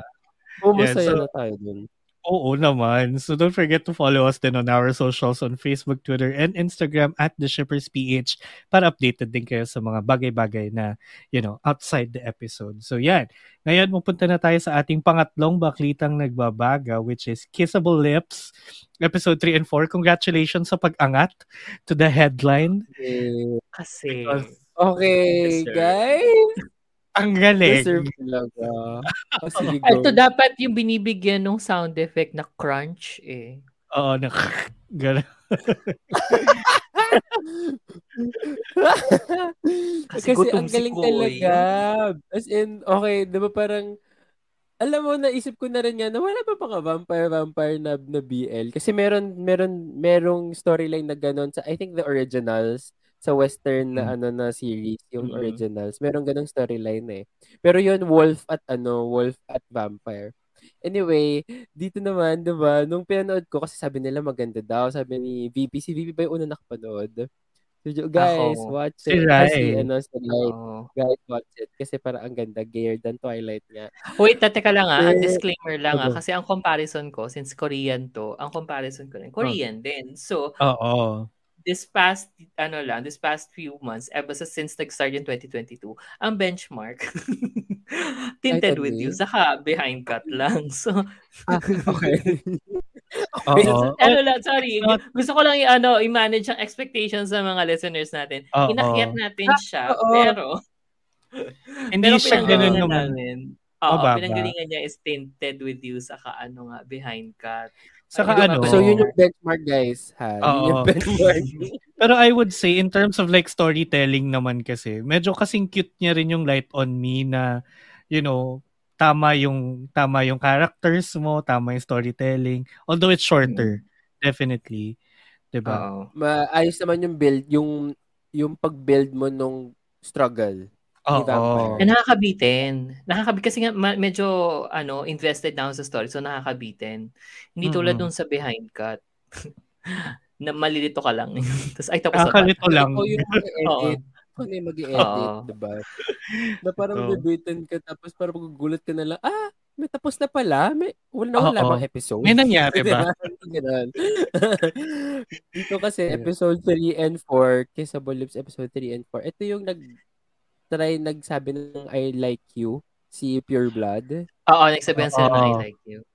Yeah, masaya so- na tayo dun. Oo naman. So don't forget to follow us din on our socials on Facebook, Twitter, and Instagram at The Shippers PH para updated din kayo sa mga bagay-bagay na, you know, outside the episode. So yan. Ngayon, pupunta na tayo sa ating pangatlong baklitang nagbabaga which is Kissable Lips, episode 3 and 4. Congratulations sa pag-angat to the headline. Okay, Kasi, okay Deserve. guys. Ang galing. Deserve talaga. Oh, sige, ito dapat yung binibigyan ng sound effect na crunch eh. Oo, na gano'n. Kasi, Kasi ang si galing Koy. talaga. As in, okay, di ba parang, alam mo, naisip ko na rin nga na wala pa mga vampire-vampire na, na BL. Kasi meron, meron, merong storyline na ganon sa, I think the originals, sa western na ano na series, yung Mm. originals. Meron ganong storyline eh. Pero yun, wolf at ano, wolf at vampire. Anyway, dito naman, di ba, nung pinanood ko, kasi sabi nila maganda daw, sabi ni VP, si VP ba yung una nakapanood? So, guys, Ako. watch Si it. Rai. Kasi, ano, si Light. Oo. Guys, watch it. Kasi para ang ganda, gayer than Twilight nga. Wait, teka lang ah. Disclaimer lang ah. ano? Kasi ang comparison ko, since Korean to, ang comparison ko rin, Korean din. So, Oo. This past, ano lang, this past few months, eh, basta since nag-start yung 2022, ang benchmark, tinted with you, saka behind cut lang. So, Ah, okay. Oo. ano lang, sorry. Gusto ko lang i- ano, i-manage ang expectations sa mga listeners natin. Oo. Inakyat natin siya, oo. pero, Hindi pero siya ganun naman. Oo, Mababa. pinanggalingan niya is tinted with you, saka ano nga, behind cut. Saka ano, So, yun yung benchmark, guys. Ha? Yun yung benchmark. Pero I would say, in terms of like storytelling naman kasi, medyo kasing cute niya rin yung Light on Me na, you know, tama yung tama yung characters mo, tama yung storytelling. Although it's shorter, definitely. 'Di ba? Maayos naman yung build, yung yung pag-build mo nung struggle. Oo. vampire. Eh, nakakabitin. Nakakabit kasi nga ma- medyo ano, invested na ako sa story so nakakabitin. Hindi tulad Mm-mm. nung sa behind cut. na malilito ka lang. Tapos ay tapos na. Kakalito lang. Ikaw yung. Ikaw na yung mag-edit, Oo. diba? Na parang Oo. bibitin ka, tapos parang magugulat ka na lang, ah, may tapos na pala. May, wala na wala bang episode? May nangyari ba? Ganun. Dito kasi, episode 3 and 4, Kissable Lips episode 3 and 4, ito yung nag try nagsabi ng I like you, si Pure Blood. Oo, nagsabihan sila na I like you.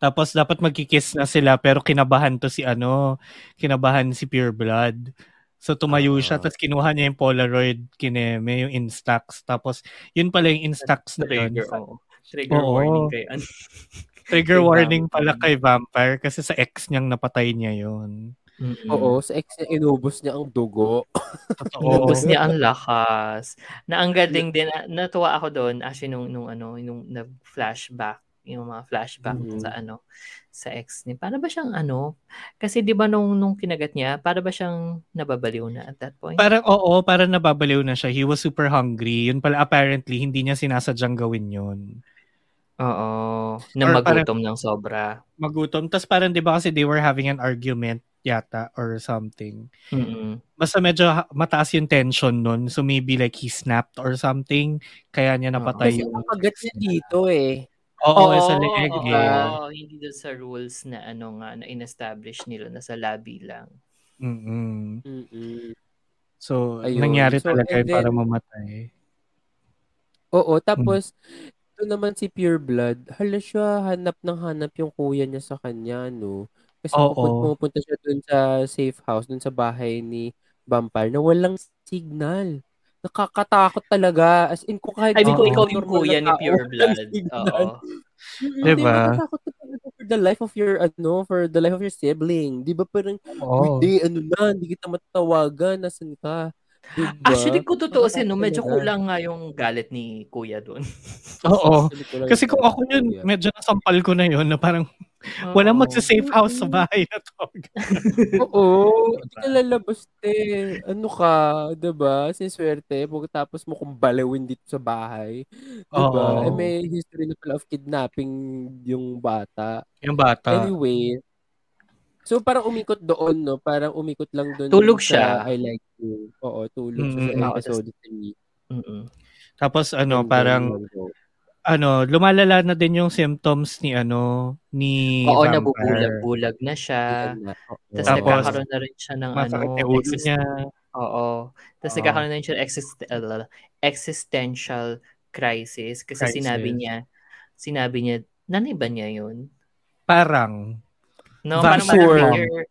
Tapos dapat magkikiss na sila pero kinabahan to si ano, kinabahan si Pure Blood. So tumayo siya Oo. tapos kinuha niya yung Polaroid kineme, yung Instax. Tapos yun pala yung Instax na yun. Trigger, oo. Trigger Oo. warning kay ano. Trigger warning pala kay Vampire kasi sa ex niyang napatay niya yun. Mm-mm. Oo, sa ex niya, inubos niya ang dugo. Oo. Inubos niya ang lakas. Na ang galing din, na- natuwa ako doon, actually, nung, nung ano, nung nag-flashback, yung mga flashback Mhm. sa ano, sa ex niya. Para ba siyang ano? Kasi di ba nung, nung kinagat niya, para ba siyang nababaliw na at that point? Parang oo, parang nababaliw na siya. He was super hungry. Yun pala apparently hindi niya sinasadyang gawin yun. Oo. Na Or parang- magutom ng sobra. Magutom. Tapos parang 'di ba kasi they were having an argument yata or something. Mm-mm. Basta medyo mataas yung tension nun. So maybe like he snapped or something. Kaya niya napatay Kasi yung... kagat niya dito eh. Oo, sa leeg oo, eh. oo. hindi doon sa rules na ano nga, na in-establish nila na sa labi lang. Mm-mm. Mm-mm. So, Ayun. nangyari So, talaga yun para then- mamatay. Oo, tapos ito naman si Pure Blood, hala siya, hanap ng hanap yung kuya niya sa kanya, no? Kasi Oo. pupun- pumupunta siya dun sa safe house, dun sa bahay ni Vampire na walang signal. Nakakatakot talaga. As in, kung kahit I mean, kung Oo. ikaw yung normal kuya ni tao, Pure walang Blood. signal. Oo. Mm, Diba? Di ba? Natatakot ka talaga for the life of your, ano, for the life of your sibling. Di ba parang, Oo. hindi, ano na, hindi kita matatawagan, nasan ka? Diba? Actually, kung tutuusin, no, medyo kulang nga yung galit ni kuya doon. Oo. Kasi kung ako yun, medyo nasampal ko na yun na parang Walang Oo. magsa-safe house sa bahay na to. Oo, hindi ka lalabas, te. Ano ka, 'di ba? Siniswerte, pagkatapos mo kung balewin dito sa bahay, 'di ba? Oo. Eh, may history na pala of kidnapping yung bata. Yung bata. Anyway, so parang umikot doon, no? Parang umikot lang doon Tulog sa siya. I like you. Oo, tulog siya Mm, sa episode 3. Mm-mm. Tapos ano, And then, parang ano, ano, lumalala na din yung symptoms ni ano, ni Oo, vampire. nabubulag-bulag na siya. na. Tapos Tapos, nagkakaroon na rin siya ng ano, ulo niya. Oo. Tapos Oo. nagkakaroon na rin siya ng exist- uh, existential crisis kasi Crisis. sinabi niya, sinabi niya, nanay ba niya yun? Parang, No, Vampire parang figure.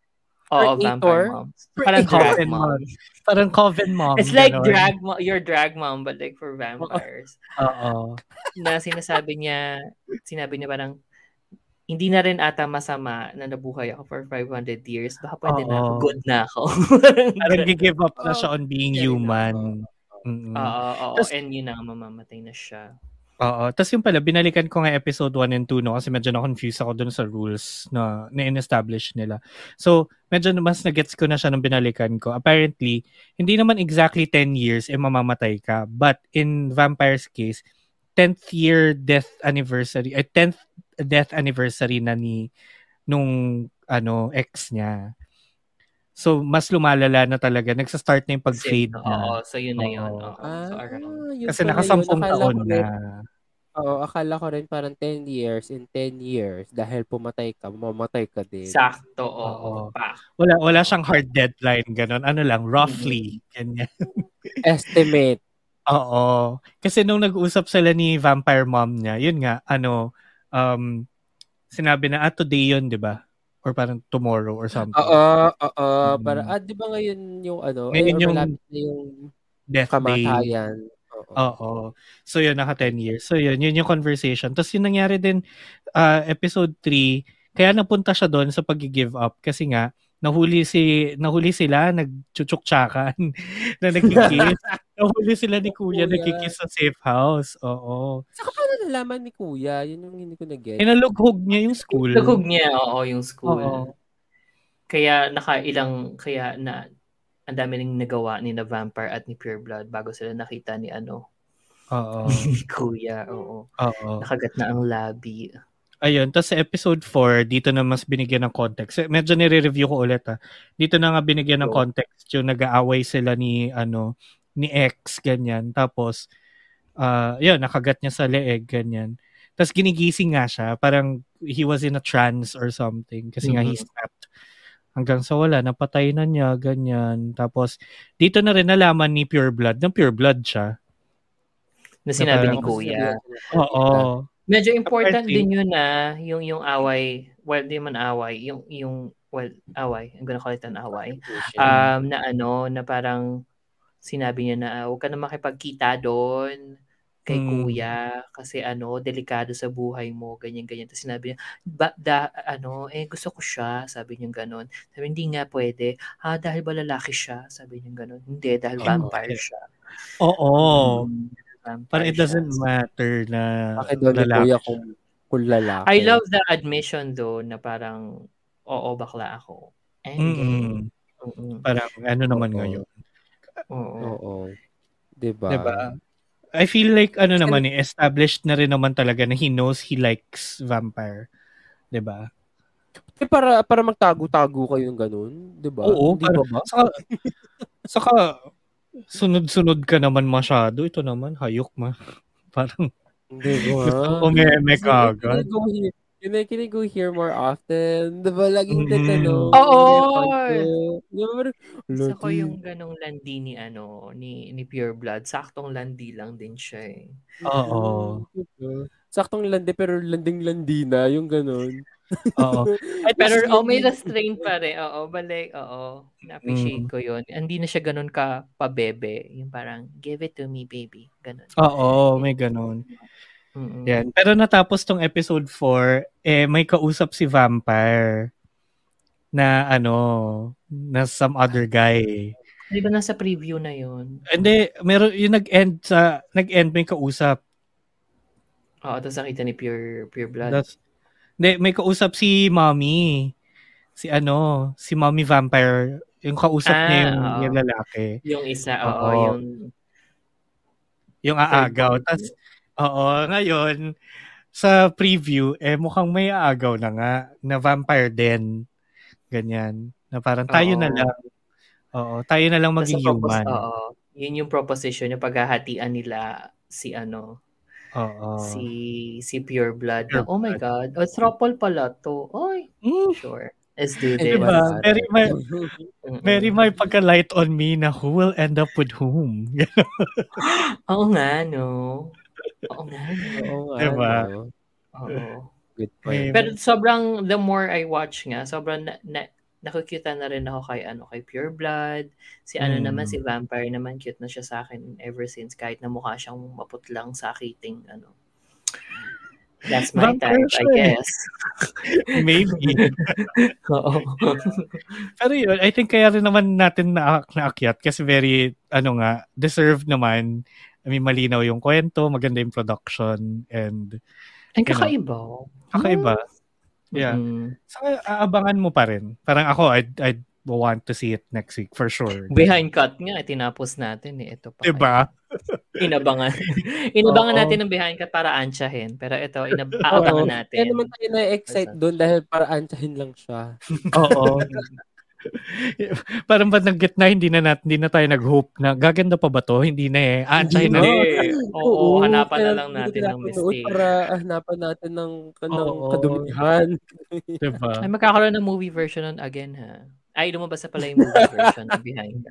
Oo, vampire moms. Parang drag Coven mom. mom. Parang coven mom. It's like ganon. drag mom, your drag mom but like for vampires. Oo. na sinasabi niya, sinabi niya parang, hindi na rin ata masama na nabuhay ako for 500 years. Baka pwede na ako. Oo. Good na ako. Parang give up na siya on being Fair human. Oo, oo. Tas- And yun na, mamamatay na siya. Oo. Tapos yung pala, binalikan ko nga episode 1 and 2 no kasi medyo na-confuse ako dun sa rules na na-establish nila. So, medyo mas na-gets ko na siya nung binalikan ko. Apparently, hindi naman exactly 10 years eh mamamatay ka. But in Vampire's case, 10th year death anniversary, eh, 10th death anniversary na ni nung ano ex niya. So, mas lumalala na talaga. Nagsa-start na yung pag-fade Oo, na. so yun na yun. Oo. Oo, so around. Ah, yun Kasi nakasampung taon na. Oo, akala ko rin parang 10 years. In 10 years, dahil pumatay ka, mamamatay ka din. Sakto, oo. Oo. Pa. Wala wala siyang hard deadline ganun. Ano lang, roughly. Ganyan. Estimate. Oo. Kasi nung nag-usap sila ni vampire mom niya, yun nga, ano, um, sinabi na, ah, today yun, di ba? Or parang tomorrow or something. Oo, oo. Mm. Para, ah, di ba ngayon yung ano, Ngayon eh, or yung na yung Death day. kamatayan. Oo. Oo. So yun, naka 10 years. So yun, yun yung conversation. Tapos yung nangyari din, uh, episode 3, kaya napunta siya doon sa pag-give up kasi nga, nahuli si nahuli sila nagchuchuktsakan na nagkikiss. nahuli sila ni Kuya Kuya. nagkikiss sa safe house. Oo. Saka paano nalaman ni Kuya? Yun yung hindi ko na-get. Inalughog niya yung school. Lugog niya, oo, yung school. Oo. Kaya nakailang, kaya na, ang dami nang nagawa ni na Vampire at ni Pure Blood bago sila nakita ni ano, Oo. ni Kuya, oo. Oo. Nakagat na ang labi. Ayun, tapos sa episode 4, dito na mas binigyan ng context. Eh, Medyo nire-review ko ulit ah. Dito na nga binigyan ng context yung nag-aaway sila ni ano ni X ganyan. Tapos ah yun, nakagat niya sa leeg ganyan. Tapos ginigising nga siya, parang he was in a trance or something kasi nga he Mhm. slept. Hanggang sa wala, napatay na niya, ganyan. Tapos, dito na rin nalaman ni Pure Blood, na Pure Blood siya. Na sinabi ni parang- Kuya. Oo. Medyo important Apparently- din yun na yung yung away, well, di man away, yung yung well, away, I'm gonna call it an away. Um na ano, na parang sinabi niya na "Ah, huwag ka na makipagkita doon kay Mm. kuya kasi ano, delikado sa buhay mo, ganyan ganyan. Tapos sinabi niya, ba, da, ano, eh gusto ko siya, sabi niya ganun. Sabi hindi nga pwede. Ah, dahil ba lalaki siya? Sabi niya ganun. Hindi, dahil Oh, vampire okay. siya. Oo. Mm, vampire Parang it siya. doesn't matter na Bakit doon ni lalaki Kuya siya. kung, kung lalaki? I love the admission though na parang oo bakla ako. And Mm-mm. mm Parang ano naman Oo. ngayon. Oo. Oo. Diba? Diba? I feel like ano naman eh, established na rin naman talaga na he knows he likes vampire. Diba? Eh, para, para magtago-tago kayong ganun. Diba? Oo, Hindi para- ba ba? Saka, saka sunod-sunod ka naman masyado. Ito naman, hayok ma. Parang Hindi ba? ko meme Can ka agad. Can I, can I go here more often? Diba? Laging Mm. tatanong. Oo. Diba? Gusto ko yung ganong landi ni ano ni ni Pure Blood. Saktong landi lang din siya eh. Oo. Saktong landi pero landing-landi na. Yung ganun. Oo. Pero oh, may restraint pa rin. Oo, balik. Oo. Na-appreciate Mm. ko yun. Hindi na siya ganun ka pabebe. Yung parang, give it to me, baby. Ganun. Oo, may ganun. Mm-mm. Yan. Pero natapos tong episode 4, eh may kausap si Vampire na ano, na some other guy. Di ba nasa preview na yun? Hindi, meron yung nag-end sa nag-end may kausap. Oo, tapos nakita ni Pure, Pure Blood. That's, Hindi, may kausap si mommy. Si ano, si mommy vampire. Yung kausap Ah, niya yung, oo. yung lalaki. Yung isa, oo, Oo. yung Yung aagaw. Tapos, oo, ngayon, sa preview, eh mukhang may aagaw na nga, na vampire din. Ganyan. Na parang tayo Oo. na lang. Oo, tayo na lang maging propos- human. Oo. Yun yung proposition, yung paghahatian nila si ano, Oo. si si Pure Blood. Pure oh my God. Oh, throuple pala to. Oy, Mm, sure. Let's do this. diba? ba? Very, may, very may pagka-light on me na who will end up with whom. Oo nga, no? Oo nga? Oo nga, Diba? Oo. Good point. Pero sobrang, the more I watch nga, sobrang na, na, nakikita na rin ako kay ano kay Pure Blood. Si ano Mm. naman si Vampire naman cute na siya sa akin ever since kahit na mukha siyang maputlang sakiting ano. That's my Vampire type, I siya eh. guess. Maybe. Oo. Pero yun, I think kaya rin naman natin na naakyat kasi very, ano nga, deserved naman. I mean, malinaw yung kwento, maganda yung production, and Ang You know, kakaiba. kakaiba. Yeah. Mm. So, aabangan mo pa rin. Parang ako, I'd, I'd want to see it next week for sure. Behind cut nga, tinapos natin eh. Ito pa. Diba? Inabangan. Inabangan Oo. natin ng behind cut para ansyahin. Pero ito, inab- aabangan Oo. natin. Kaya naman tayo na-excite doon dahil para ansahin lang siya. Oo. Parang ba't nag na, hindi na, nat, hindi na tayo nag-hope na gaganda pa ba to? Hindi na eh. Aansahin na. Hindi. Oo, hanapan na lang natin ng mistake. Para hanapan natin ng, ng Oo. kadumihan. Diba? Ay, magkakaroon ng movie version nun again, ha? Ay, lumabas na pala yung movie version Behind.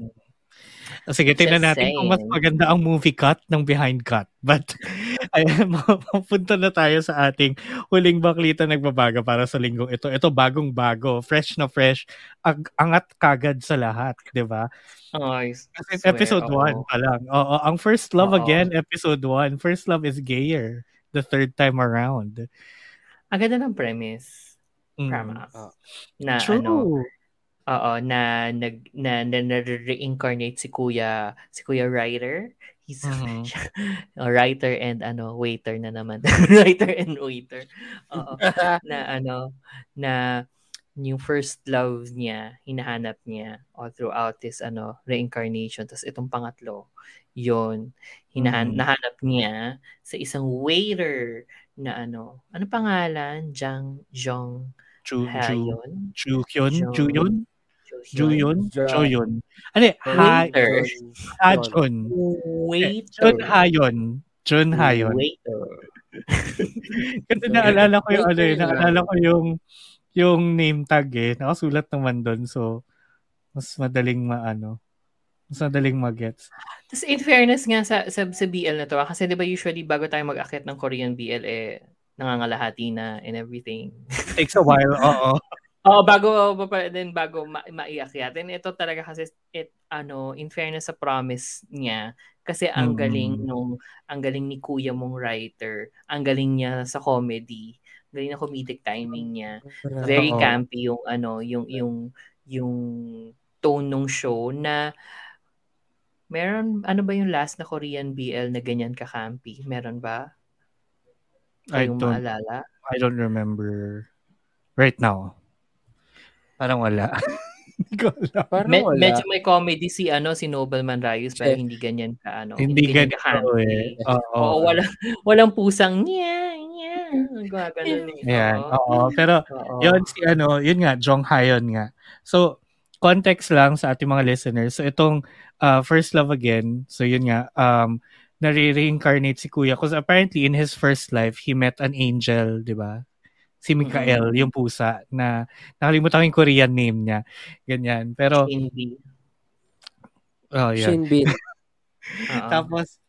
Sige, tingnan natin kung mas saying. maganda ang movie cut ng behind cut. But, ayan, mapunta na tayo sa ating huling baklita nagbabaga para sa linggong ito. Ito, bagong-bago, fresh na fresh, ag- angat kagad sa lahat, di ba? Kasi swear, episode oo. 1 pa lang. Oo, ang First Love Oo. again, episode 1. First Love is gayer the third time around. Ang ganda ng premise. Mm. Promise. Ah. Na True. ano, oo, na nag na, na, na reincarnate si Kuya si Kuya Writer. He's Mhm. a writer and ano, waiter na naman. writer and waiter. Oo. na ano, na yung first love niya, hinahanap niya all throughout this ano, reincarnation. Tapos itong pangatlo, yon hinahan Mhm. nahanap niya sa isang waiter na ano, ano pangalan? Jang Jong Chu, Chu, Hayon? Chu, Hyun? Chu Yun? Ju Yun? Ja- Cho Yun? Ano eh? Ha, Waiter. Ha Chun. Waiter. Chun Hayon. Chun Hayon. Waiter. Kasi naalala ko yung ano eh, naalala ko yung yung name tag eh. Nakasulat naman doon. So, mas madaling maano. Mas madaling magets. Tapos in fairness nga sa, sa, sa BL na to, ah, kasi di ba usually bago tayo mag-akit ng Korean BL, eh, nangangalahati na and everything. Takes a while, oo. Oo, bago pa din bago ma- maiakyat. And ito talaga kasi it ano, in fairness sa promise niya kasi ang Mm. galing nung ang galing ni kuya mong writer, ang galing niya sa comedy, galing na comedic timing niya. Very campy yung ano, yung yung yung tone ng show na meron ano ba yung last na Korean BL na ganyan ka campy? Meron ba? I Kayong don't, maalala? I don't remember right now. Parang wala. Hindi ko alam. Parang Me- wala. medyo may comedy si ano si Nobleman Rayos pero hindi ganyan ka ano. Hindi ganyan ganito ka-campy. eh. Oo. Oo, wala walang pusang niya, niya. Gumagano eh. Ayan, Oo. Pero, Oo. yun si ano, yun nga, Jong Hayon nga. So, context lang sa ating mga listeners. So, itong uh, First Love Again, so yun nga, um, nare-reincarnate si Kuya. Because apparently, in his first life, he met an angel, di ba? Si Mikael, yung pusa, na nakalimutan ko yung Korean name niya. Ganyan. Pero, Hindi. oh, yeah. Shinbin. Tapos,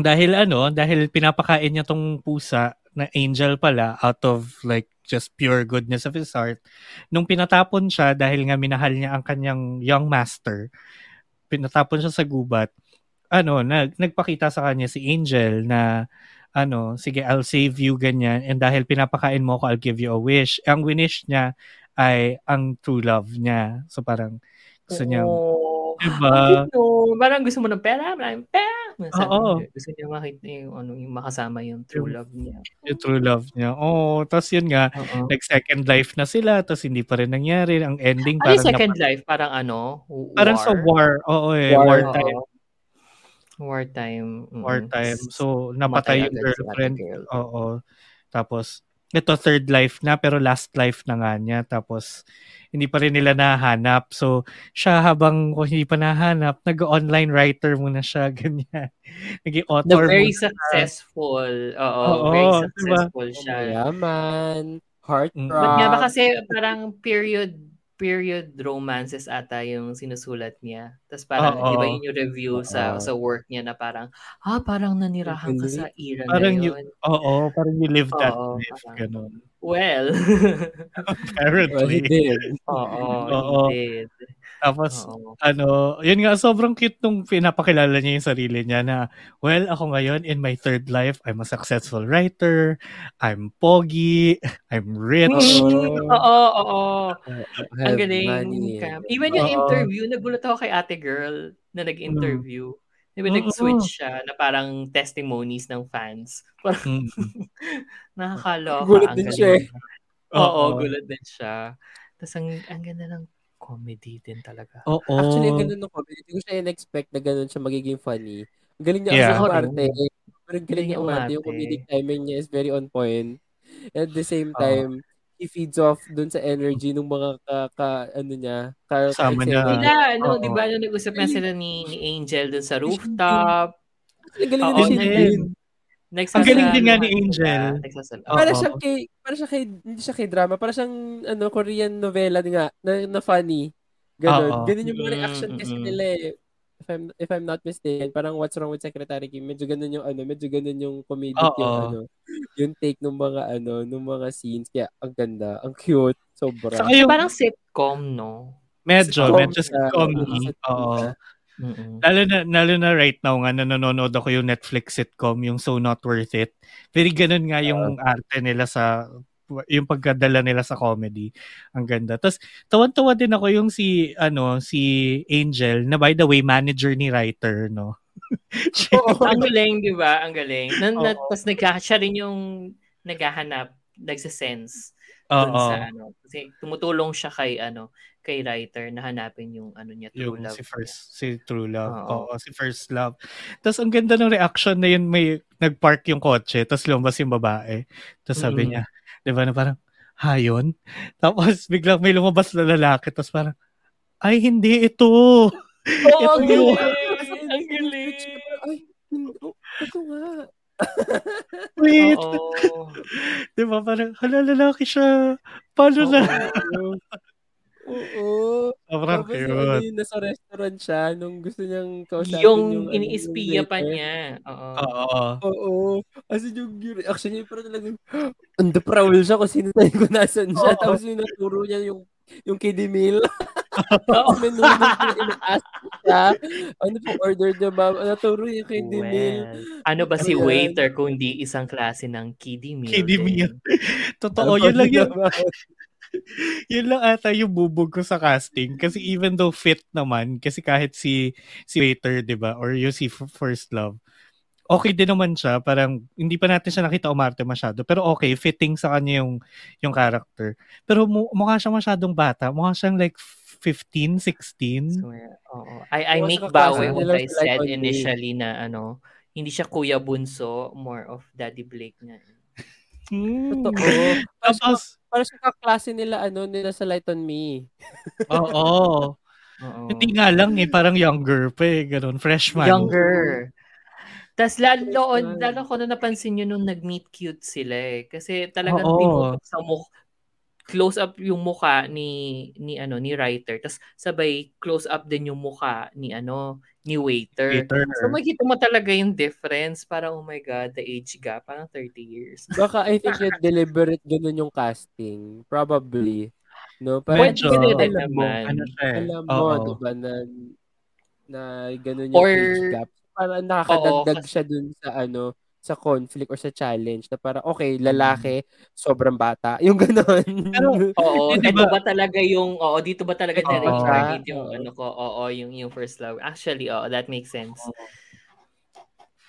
dahil ano, dahil pinapakain niya tong pusa na angel pala out of like just pure goodness of his heart, nung pinatapon siya dahil nga minahal niya ang kanyang young master, pinatapon siya sa gubat, ano, nag, nagpakita sa kanya si Angel na ano, sige, I'll save you, ganyan. And dahil pinapakain mo ako, I'll give you a wish. Ang winish niya ay ang true love niya. So parang gusto niya Oo. Diba? Parang gusto mo ng pera, maraming pera. Sabi Oo. gusto niya makita yung, ano, yung makasama yung true love niya. Yung true love niya. Oo, tapos yun nga, Oo. nag-second life na sila, tapos hindi pa rin nangyari. Ang ending, Ano parang, second napa- life? Parang ano? w- parang sa war. Oo eh, War. war, time. Wartime. mm. War time. So, napatay yung agad si girlfriend. girl. Oo. Tapos, ito third life na, pero last life na nga niya. Tapos, hindi pa rin nila nahanap. So, siya habang kung hindi pa nahanap, nag-online writer muna siya, ganyan. Naging The author very muna. successful. Oo, Oo, very diba? successful siya. Mayaman. Heartthrob. Mm. Nga ba kasi parang period period romances ata yung sinusulat niya. Tapos parang, Oo. di ba yun yung review sa Oo. sa work niya na parang, ah, parang nanirahan ka sa era Parang na you- yun. Oo, parang you live that Oo, life. parang- Ganun. Well, Well, he Apparently. did. oo, Oo. he did. Tapos, Oo. ano, yun nga, sobrang cute nung pinapakilala niya yung sarili niya na, well, ako ngayon, in my third life, I'm a successful writer, I'm pogi, I'm rich. Oo. Oo, oo. Ang galing. money. Even yung Oo. interview, nagulat ako kay ate girl na nag-interview. Di ba Mm. nag-switch siya na parang testimonies ng fans. Parang Mm. nakakaloka. Gulat ang din galing. siya eh. Oo, Oo. gulat din siya. Tapos ang, ang ganda ng comedy din talaga. Oo. Actually, ang ganun ng comedy. Hindi ko siya in-expect na ganun siya magiging funny. Ang galing niya Yeah. umarte. rin. Pero ang galing niya umarte. Yung comedic timing niya is very on point. At the same time, he feeds off dun sa energy ng mga ka, ka ano niya, ka, Kasama niya. Sila, ano, Oo. di ba, nung nag-usap na sila ni, ni Angel dun sa rooftop. Ang galing Oo, na siya din. Din. Ang galing din nga ni Angel. Oo. Para siya kay, para siya kay, hindi siya kay drama, para siyang, ano, Korean novela nga, na, na funny. Ganon. Oo. Ganun yung mga Mm, reaction kasi mm. nila eh. If I'm, if I'm not mistaken, parang What's Wrong with Secretary Kim, medyo ganun yung ano, medyo ganun yung comedic Oo. yung ano, yung take ng mga ano, ng mga scenes. Kaya ang ganda, ang cute, sobra. Saka yung, Parang sitcom, no? medyo, sitcom medyo. Sitcom Oo. Mm-mm. Lalo na, lalo na right now nga, nanonood ako yung Netflix sitcom, yung So Not Worth It. Very ganun nga yung arte nila sa, yung pagkadala nila sa comedy. Ang ganda. Tapos, tawan-tawa din ako yung si, ano, si Angel, na by the way, manager ni writer, no? Ang galing, di ba? Ang galing. Na, na, Oo. Tapos nagka, siya rin yung naghahanap, nagsasense dun Oo. sa ano. Kasi tumutulong siya kay ano, kay writer na hanapin yung ano niya, true yung love. si first si True Love. Oo. Oo, si First Love. Tapos ang ganda ng reaction na yun may nagpark yung kotse tapos lumabas yung babae. Tapos sabi Mm. niya, 'di ba na parang hayon? Tapos biglang may lumabas na lalaki tapos parang ay hindi ito. Oo, Ito ang yung- galing! Ang galing! Ay, oh, ito nga. Wait. 'Di ba parang hala lalaki siya. Paano na? Oo. Sobrang Tapos yung ano cute. yung nasa restaurant siya nung gusto niyang kausapin Yung yung, ano, iniispiya pa niya. Oo. Oo. Oo. As in, yung, yung reaction niya parang talagang on the prowl siya kung sino tayo kung nasan siya. Oo. Tapos yung naturo niya yung yung kiddie meal. Oo. Menu na ina-ask siya. Ano po order niya ma'am? Naturo yung kiddie meal. Well, ano ba si Ayan. waiter kung di isang klase ng kiddie meal? Kiddie din? meal. Totoo, Ano yun lang yun. yun lang ata yung bubog ko sa casting kasi even though fit naman kasi kahit si si waiter 'di ba or yung si first love okay din naman siya parang hindi pa natin siya nakita umarte masyado pero okay fitting sa kanya yung yung character pero mu- mukha siya masyadong bata mukha siyang like 15 16 Swear. Oo. I, I Oo, make bawi what I said Me. initially na ano, hindi siya Kuya Bunso, more of Daddy Blake na. Hmm. Totoo. Tapos para siya kaklase nila, ano, nila sa Light on Me. oo Oo. hindi nga lang eh parang younger pa eh ganun freshman Younger. Tapos lalo, lalo ko na napansin yun nung nag-meet cute sila eh. Kasi talagang Oo. tinutok sa mukha close up yung mukha ni ni ano ni writer tapos sabay close up din yung mukha ni ano ni waiter. Waiter. So makita mo talaga yung difference parang oh my god the age gap parang 30 years. Baka I think yung deliberate ganun yung casting. Probably. No? Parang Medyo. alam mo, ano siya eh alam mo, Oo. diba, na, na ganun yung Or- age gap. Parang nakakadagdag Oo, kasi- siya dun sa ano, sa conflict or sa challenge na para okay, lalaki, sobrang bata. Yung gano'n. Pero, oo, Hindi ito ba- talaga yung, oo, dito ba talaga Oo. na-reincarnate yung ano ko, oo, yung, yung first love. Actually, oo, that makes sense.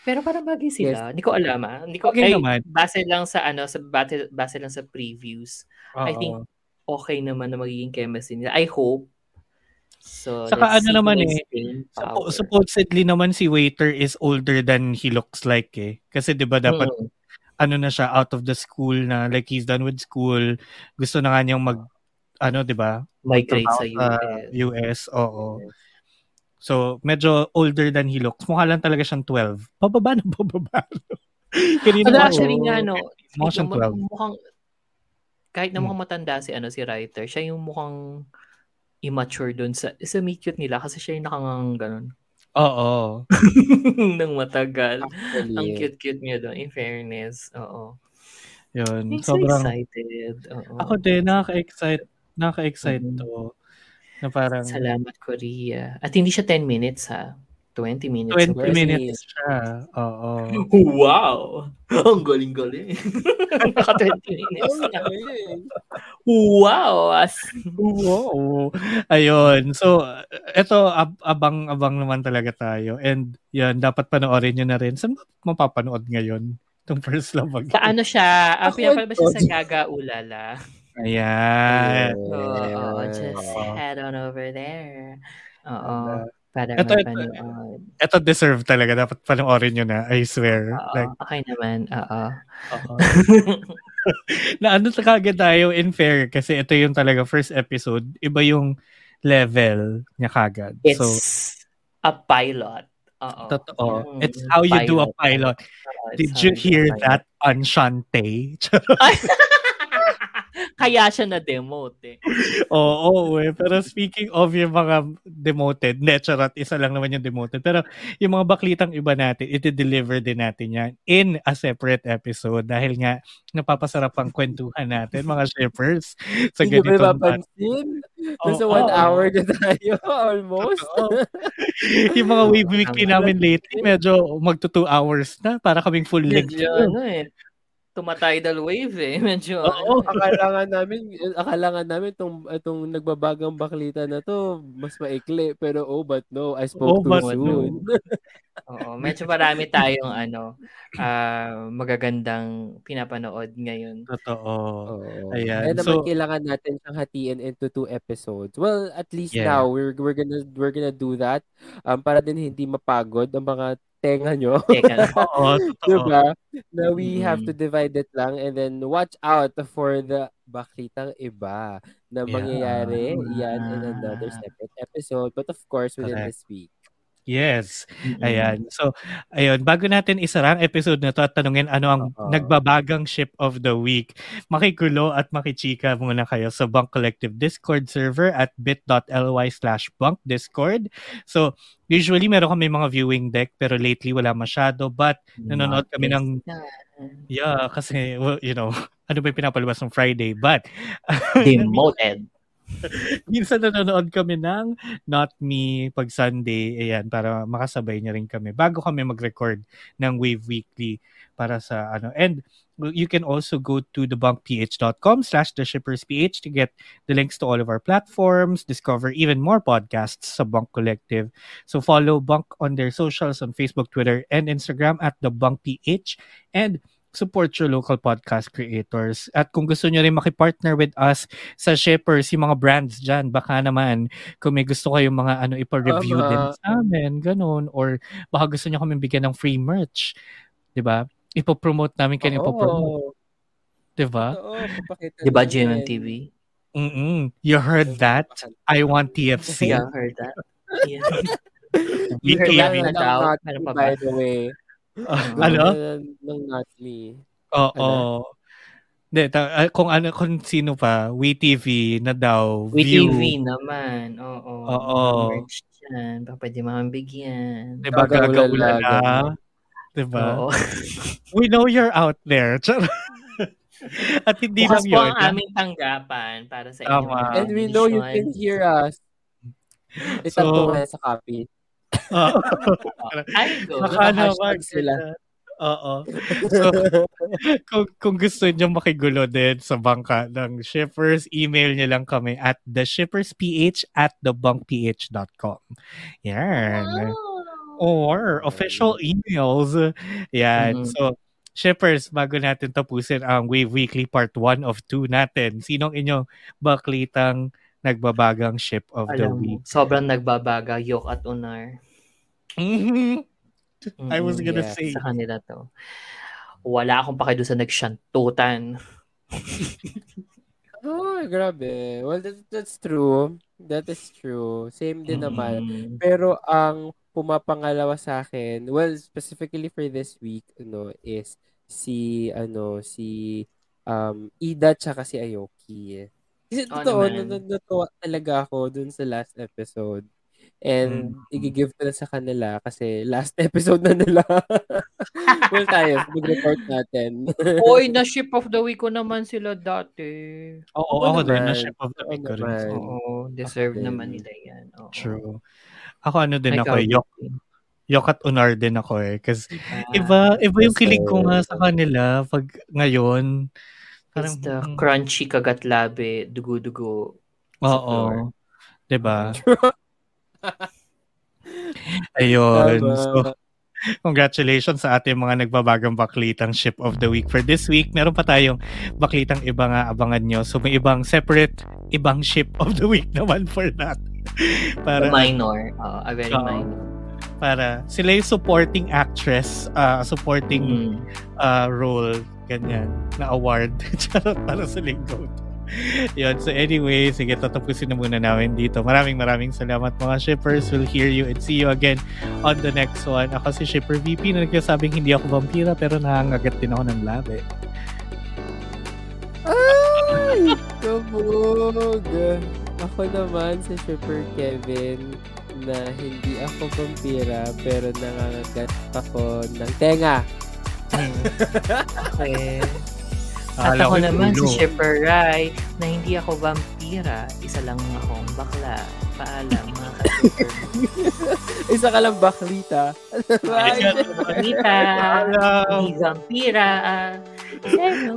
Pero parang bagay sila. Hindi ko alam ah. Hindi ko, Bagay ay, naman. base lang sa ano, sa base, base lang sa previews. I think okay naman na magiging chemistry nila. I hope. So, Saka ano see naman eh, Suppo- power. supposedly naman si waiter is older than he looks like eh. Kasi 'di ba dapat Mm. ano na siya out of the school na like he's done with school. Gusto na nga niyang mag ano 'di ba? migrate sa US. US, oo. So medyo older than he looks. Mukha lang talaga siyang 12. Pababa na pababa. Kanina pa- actually nga, no, Mukha siyang mu- 12. mukhang, kahit na Hmm. mukhang matanda si, ano, si writer, siya yung mukhang immature dun sa, sa meet cute nila kasi siya yung nakangang ganun. Oo. Nang matagal. Actually, Ang cute-cute niya doon, in fairness. Oo. Yun. I'm so Sobrang excited. Oo. Ako din nakaka-excite, nakaka-excite Mhm. to. Na parang Salamat, Korea. At hindi siya 10 minutes, ha? 20 minutes. 20 Surprise minutes siya. Oo. Wow! Ang galing-galing. Naka 20 minutes. Wow! As, Wow. Ayun. So, eto, ab- abang-abang naman talaga tayo. And, yan, dapat panoorin nyo na rin. Saan ba mapapanood ngayon? Itong first love again. sa ano siya? Ako, pinapalabas siya sa. Gaga Ulala. Ayan. Oo, Yes. just head on over there. Oo. Para Ito, ito. Ito deserve talaga. Dapat panoorin nyo na. I swear. Oo, Like, okay naman. Oo. na ano sa kagad tayo in fair kasi ito yung talaga first episode. Iba yung level niya kagad. It's so, a pilot. Oo. totoo. Yung It's how you do a pilot. It's Did you hear pilot. that on Shantae? Ay! Kaya siya na-demote eh. Oo, eh. Pero speaking of yung mga demoted, ne, charot, isa lang naman yung demoted. Pero yung mga baklitang iba natin, iti-deliver din natin yan in a separate episode dahil nga napapasarap ang kwentuhan natin, mga shippers, sa Hindi ba ganitong napapansin? Nasa Oo. one hour na tayo, almost. Yung mga weekly namin lately, medyo magto two hours na para kaming full length. Medyo ano eh. Tumatidal wave eh. Medyo Oo. ano. akala nga namin, akala nga namin itong, itong nagbabagang baklita na to, mas maikli. Pero oh, but no, I Oh, spoke too but soon. Oo, medyo marami tayong ano, ah, magagandang pinapanood ngayon. Totoo. Oo. Ayan. Kaya naman So- kailangan natin siyang hatiin into two episodes. Well, at least Yeah. now we're we're gonna we're gonna do that um para din hindi mapagod ang mga tenga nyo. Teka lang. Oo, totoo. diba? Na we have Mm. to divide it lang and then watch out for the baklitang iba na Yeah. mangyayari yan in another separate episode. But of course, within Correct. this week. Yes. Mm-mm. Ayan. So, ayun, bago natin isara ang episode na to at tanungin ano ang Oo. nagbabagang ship of the week, makikulo at makichika muna kayo sa Bunk Collective Discord server at bit.ly slash bunkdiscord. So, usually meron kami mga viewing deck pero lately wala masyado but nanonood kami ng yeah kasi well, you know ano ba yung pinapalabas ng Friday but Demoted. minsan nanonood kami ng Not Me pag Sunday, ayan, para makasabay niya rin kami bago kami mag-record ng Wave Weekly para sa ano. And you can also go to thebunkph.com slash theshippersph to get the links to all of our platforms, discover even more podcasts sa Bunk Collective. So follow Bunk on their socials on Facebook, Twitter, and Instagram at the Bunk PH and support your local podcast creators. At kung gusto nyo rin makipartner with us sa shippers, yung mga brands dyan, baka naman kung may gusto kayong mga ano ipa-review Tama. din sa amin, ganun. Or baka gusto nyo kami bigyan ng free merch. 'di ba? Ipo-promote namin kayo, ipo-promote. Oo. 'di ba? Oo, papakita Di ba namin. GMMTV? Mm-mm. You heard that? I want TFC. Yeah, heard that. Yeah. You heard that TV. ba? By the way. Ano? Ng not me. Oo. Hindi, ta- ah, kung ano kung sino pa, WeTV na daw, View. WeTV naman. Oo. Oo. Merch dyan. Baka pwede mamabigyan. 'Di ba Gagaulala, gagaulala? ganun. 'Di ba? Oo. We know you're out there. At hindi Bukas lang po yun. ang aming tanggapan para sa Tama. mga And we know you can hear us. Ito So- so, sa copy. Oo. Ay, go. Naka-hashtag sila. Oo. So, kung, kung gusto niyo makigulo din sa bangka ng shippers, email niyo lang kami at theshippersph at thebunkph.com. Yan. Or official emails. Yan. Mhm. So, shippers, bago natin tapusin ang Wave Weekly Part 1 of 2 natin, sinong inyong baklitang nagbabagang ship of the Alam mo, week? sobrang nagbabaga, Yok at Unar. I was Mm, gonna yes. say. Sa kanila to. Wala akong pakido sa nagsyantutan. Oh, grabe. Well, that, that's true. That is true. Same din naman. Mm. Pero ang pumapangalawa sa akin, well, specifically for this week, ano, is si, ano, si um, Ida tsaka si Aoki. Kasi Oo totoo, naman. nat- natuwa talaga ako dun sa last episode. And Mm. i-give ko na sa kanila kasi last episode na nila. well, tayo, mag-report natin. Oy, na ship of the week ko naman sila dati. Oo, Oo ako din, na ship of the week ko rin. Oo, deserve din. naman nila yan. Oo. True. Ako ano din Ikaw, ako, eh, yok, yok at unar din ako eh. Kasi Ah, iba, iba yung kilig ko nga sa kanila pag ngayon. Parang, It's the crunchy kagatlabe, dugo-dugo. sa floor. oo. 'Di ba? Ayun. Tama. So, congratulations sa ating mga nagbabagang baklitang ship of the week for this week. Meron pa tayong baklitang iba nga abangan nyo. So may ibang separate, ibang ship of the week naman for that. Para minor. Oo, a very Oo. minor. para sila yung supporting actress, uh, supporting Mm. uh, role, ganyan, na award Charot, para sa linggo. Yun. So anyway, sige, tatapusin na muna namin dito. Maraming maraming salamat mga shippers. We'll hear you and see you again on the next one. Ako si Shipper VP na nagsasabing hindi ako vampira pero nangangagat din ako ng labi. Ay, kabog. Ako naman si Super Kevin na hindi ako vampira pero nangangagat ako ng tenga. Okay. At Akala ako naman si. Shipper Rai na hindi ako vampira. Isa lang akong bakla. Paalam mga ka-shipper. Isa ka lang baklita. Paalam. Hindi vampira. Zero.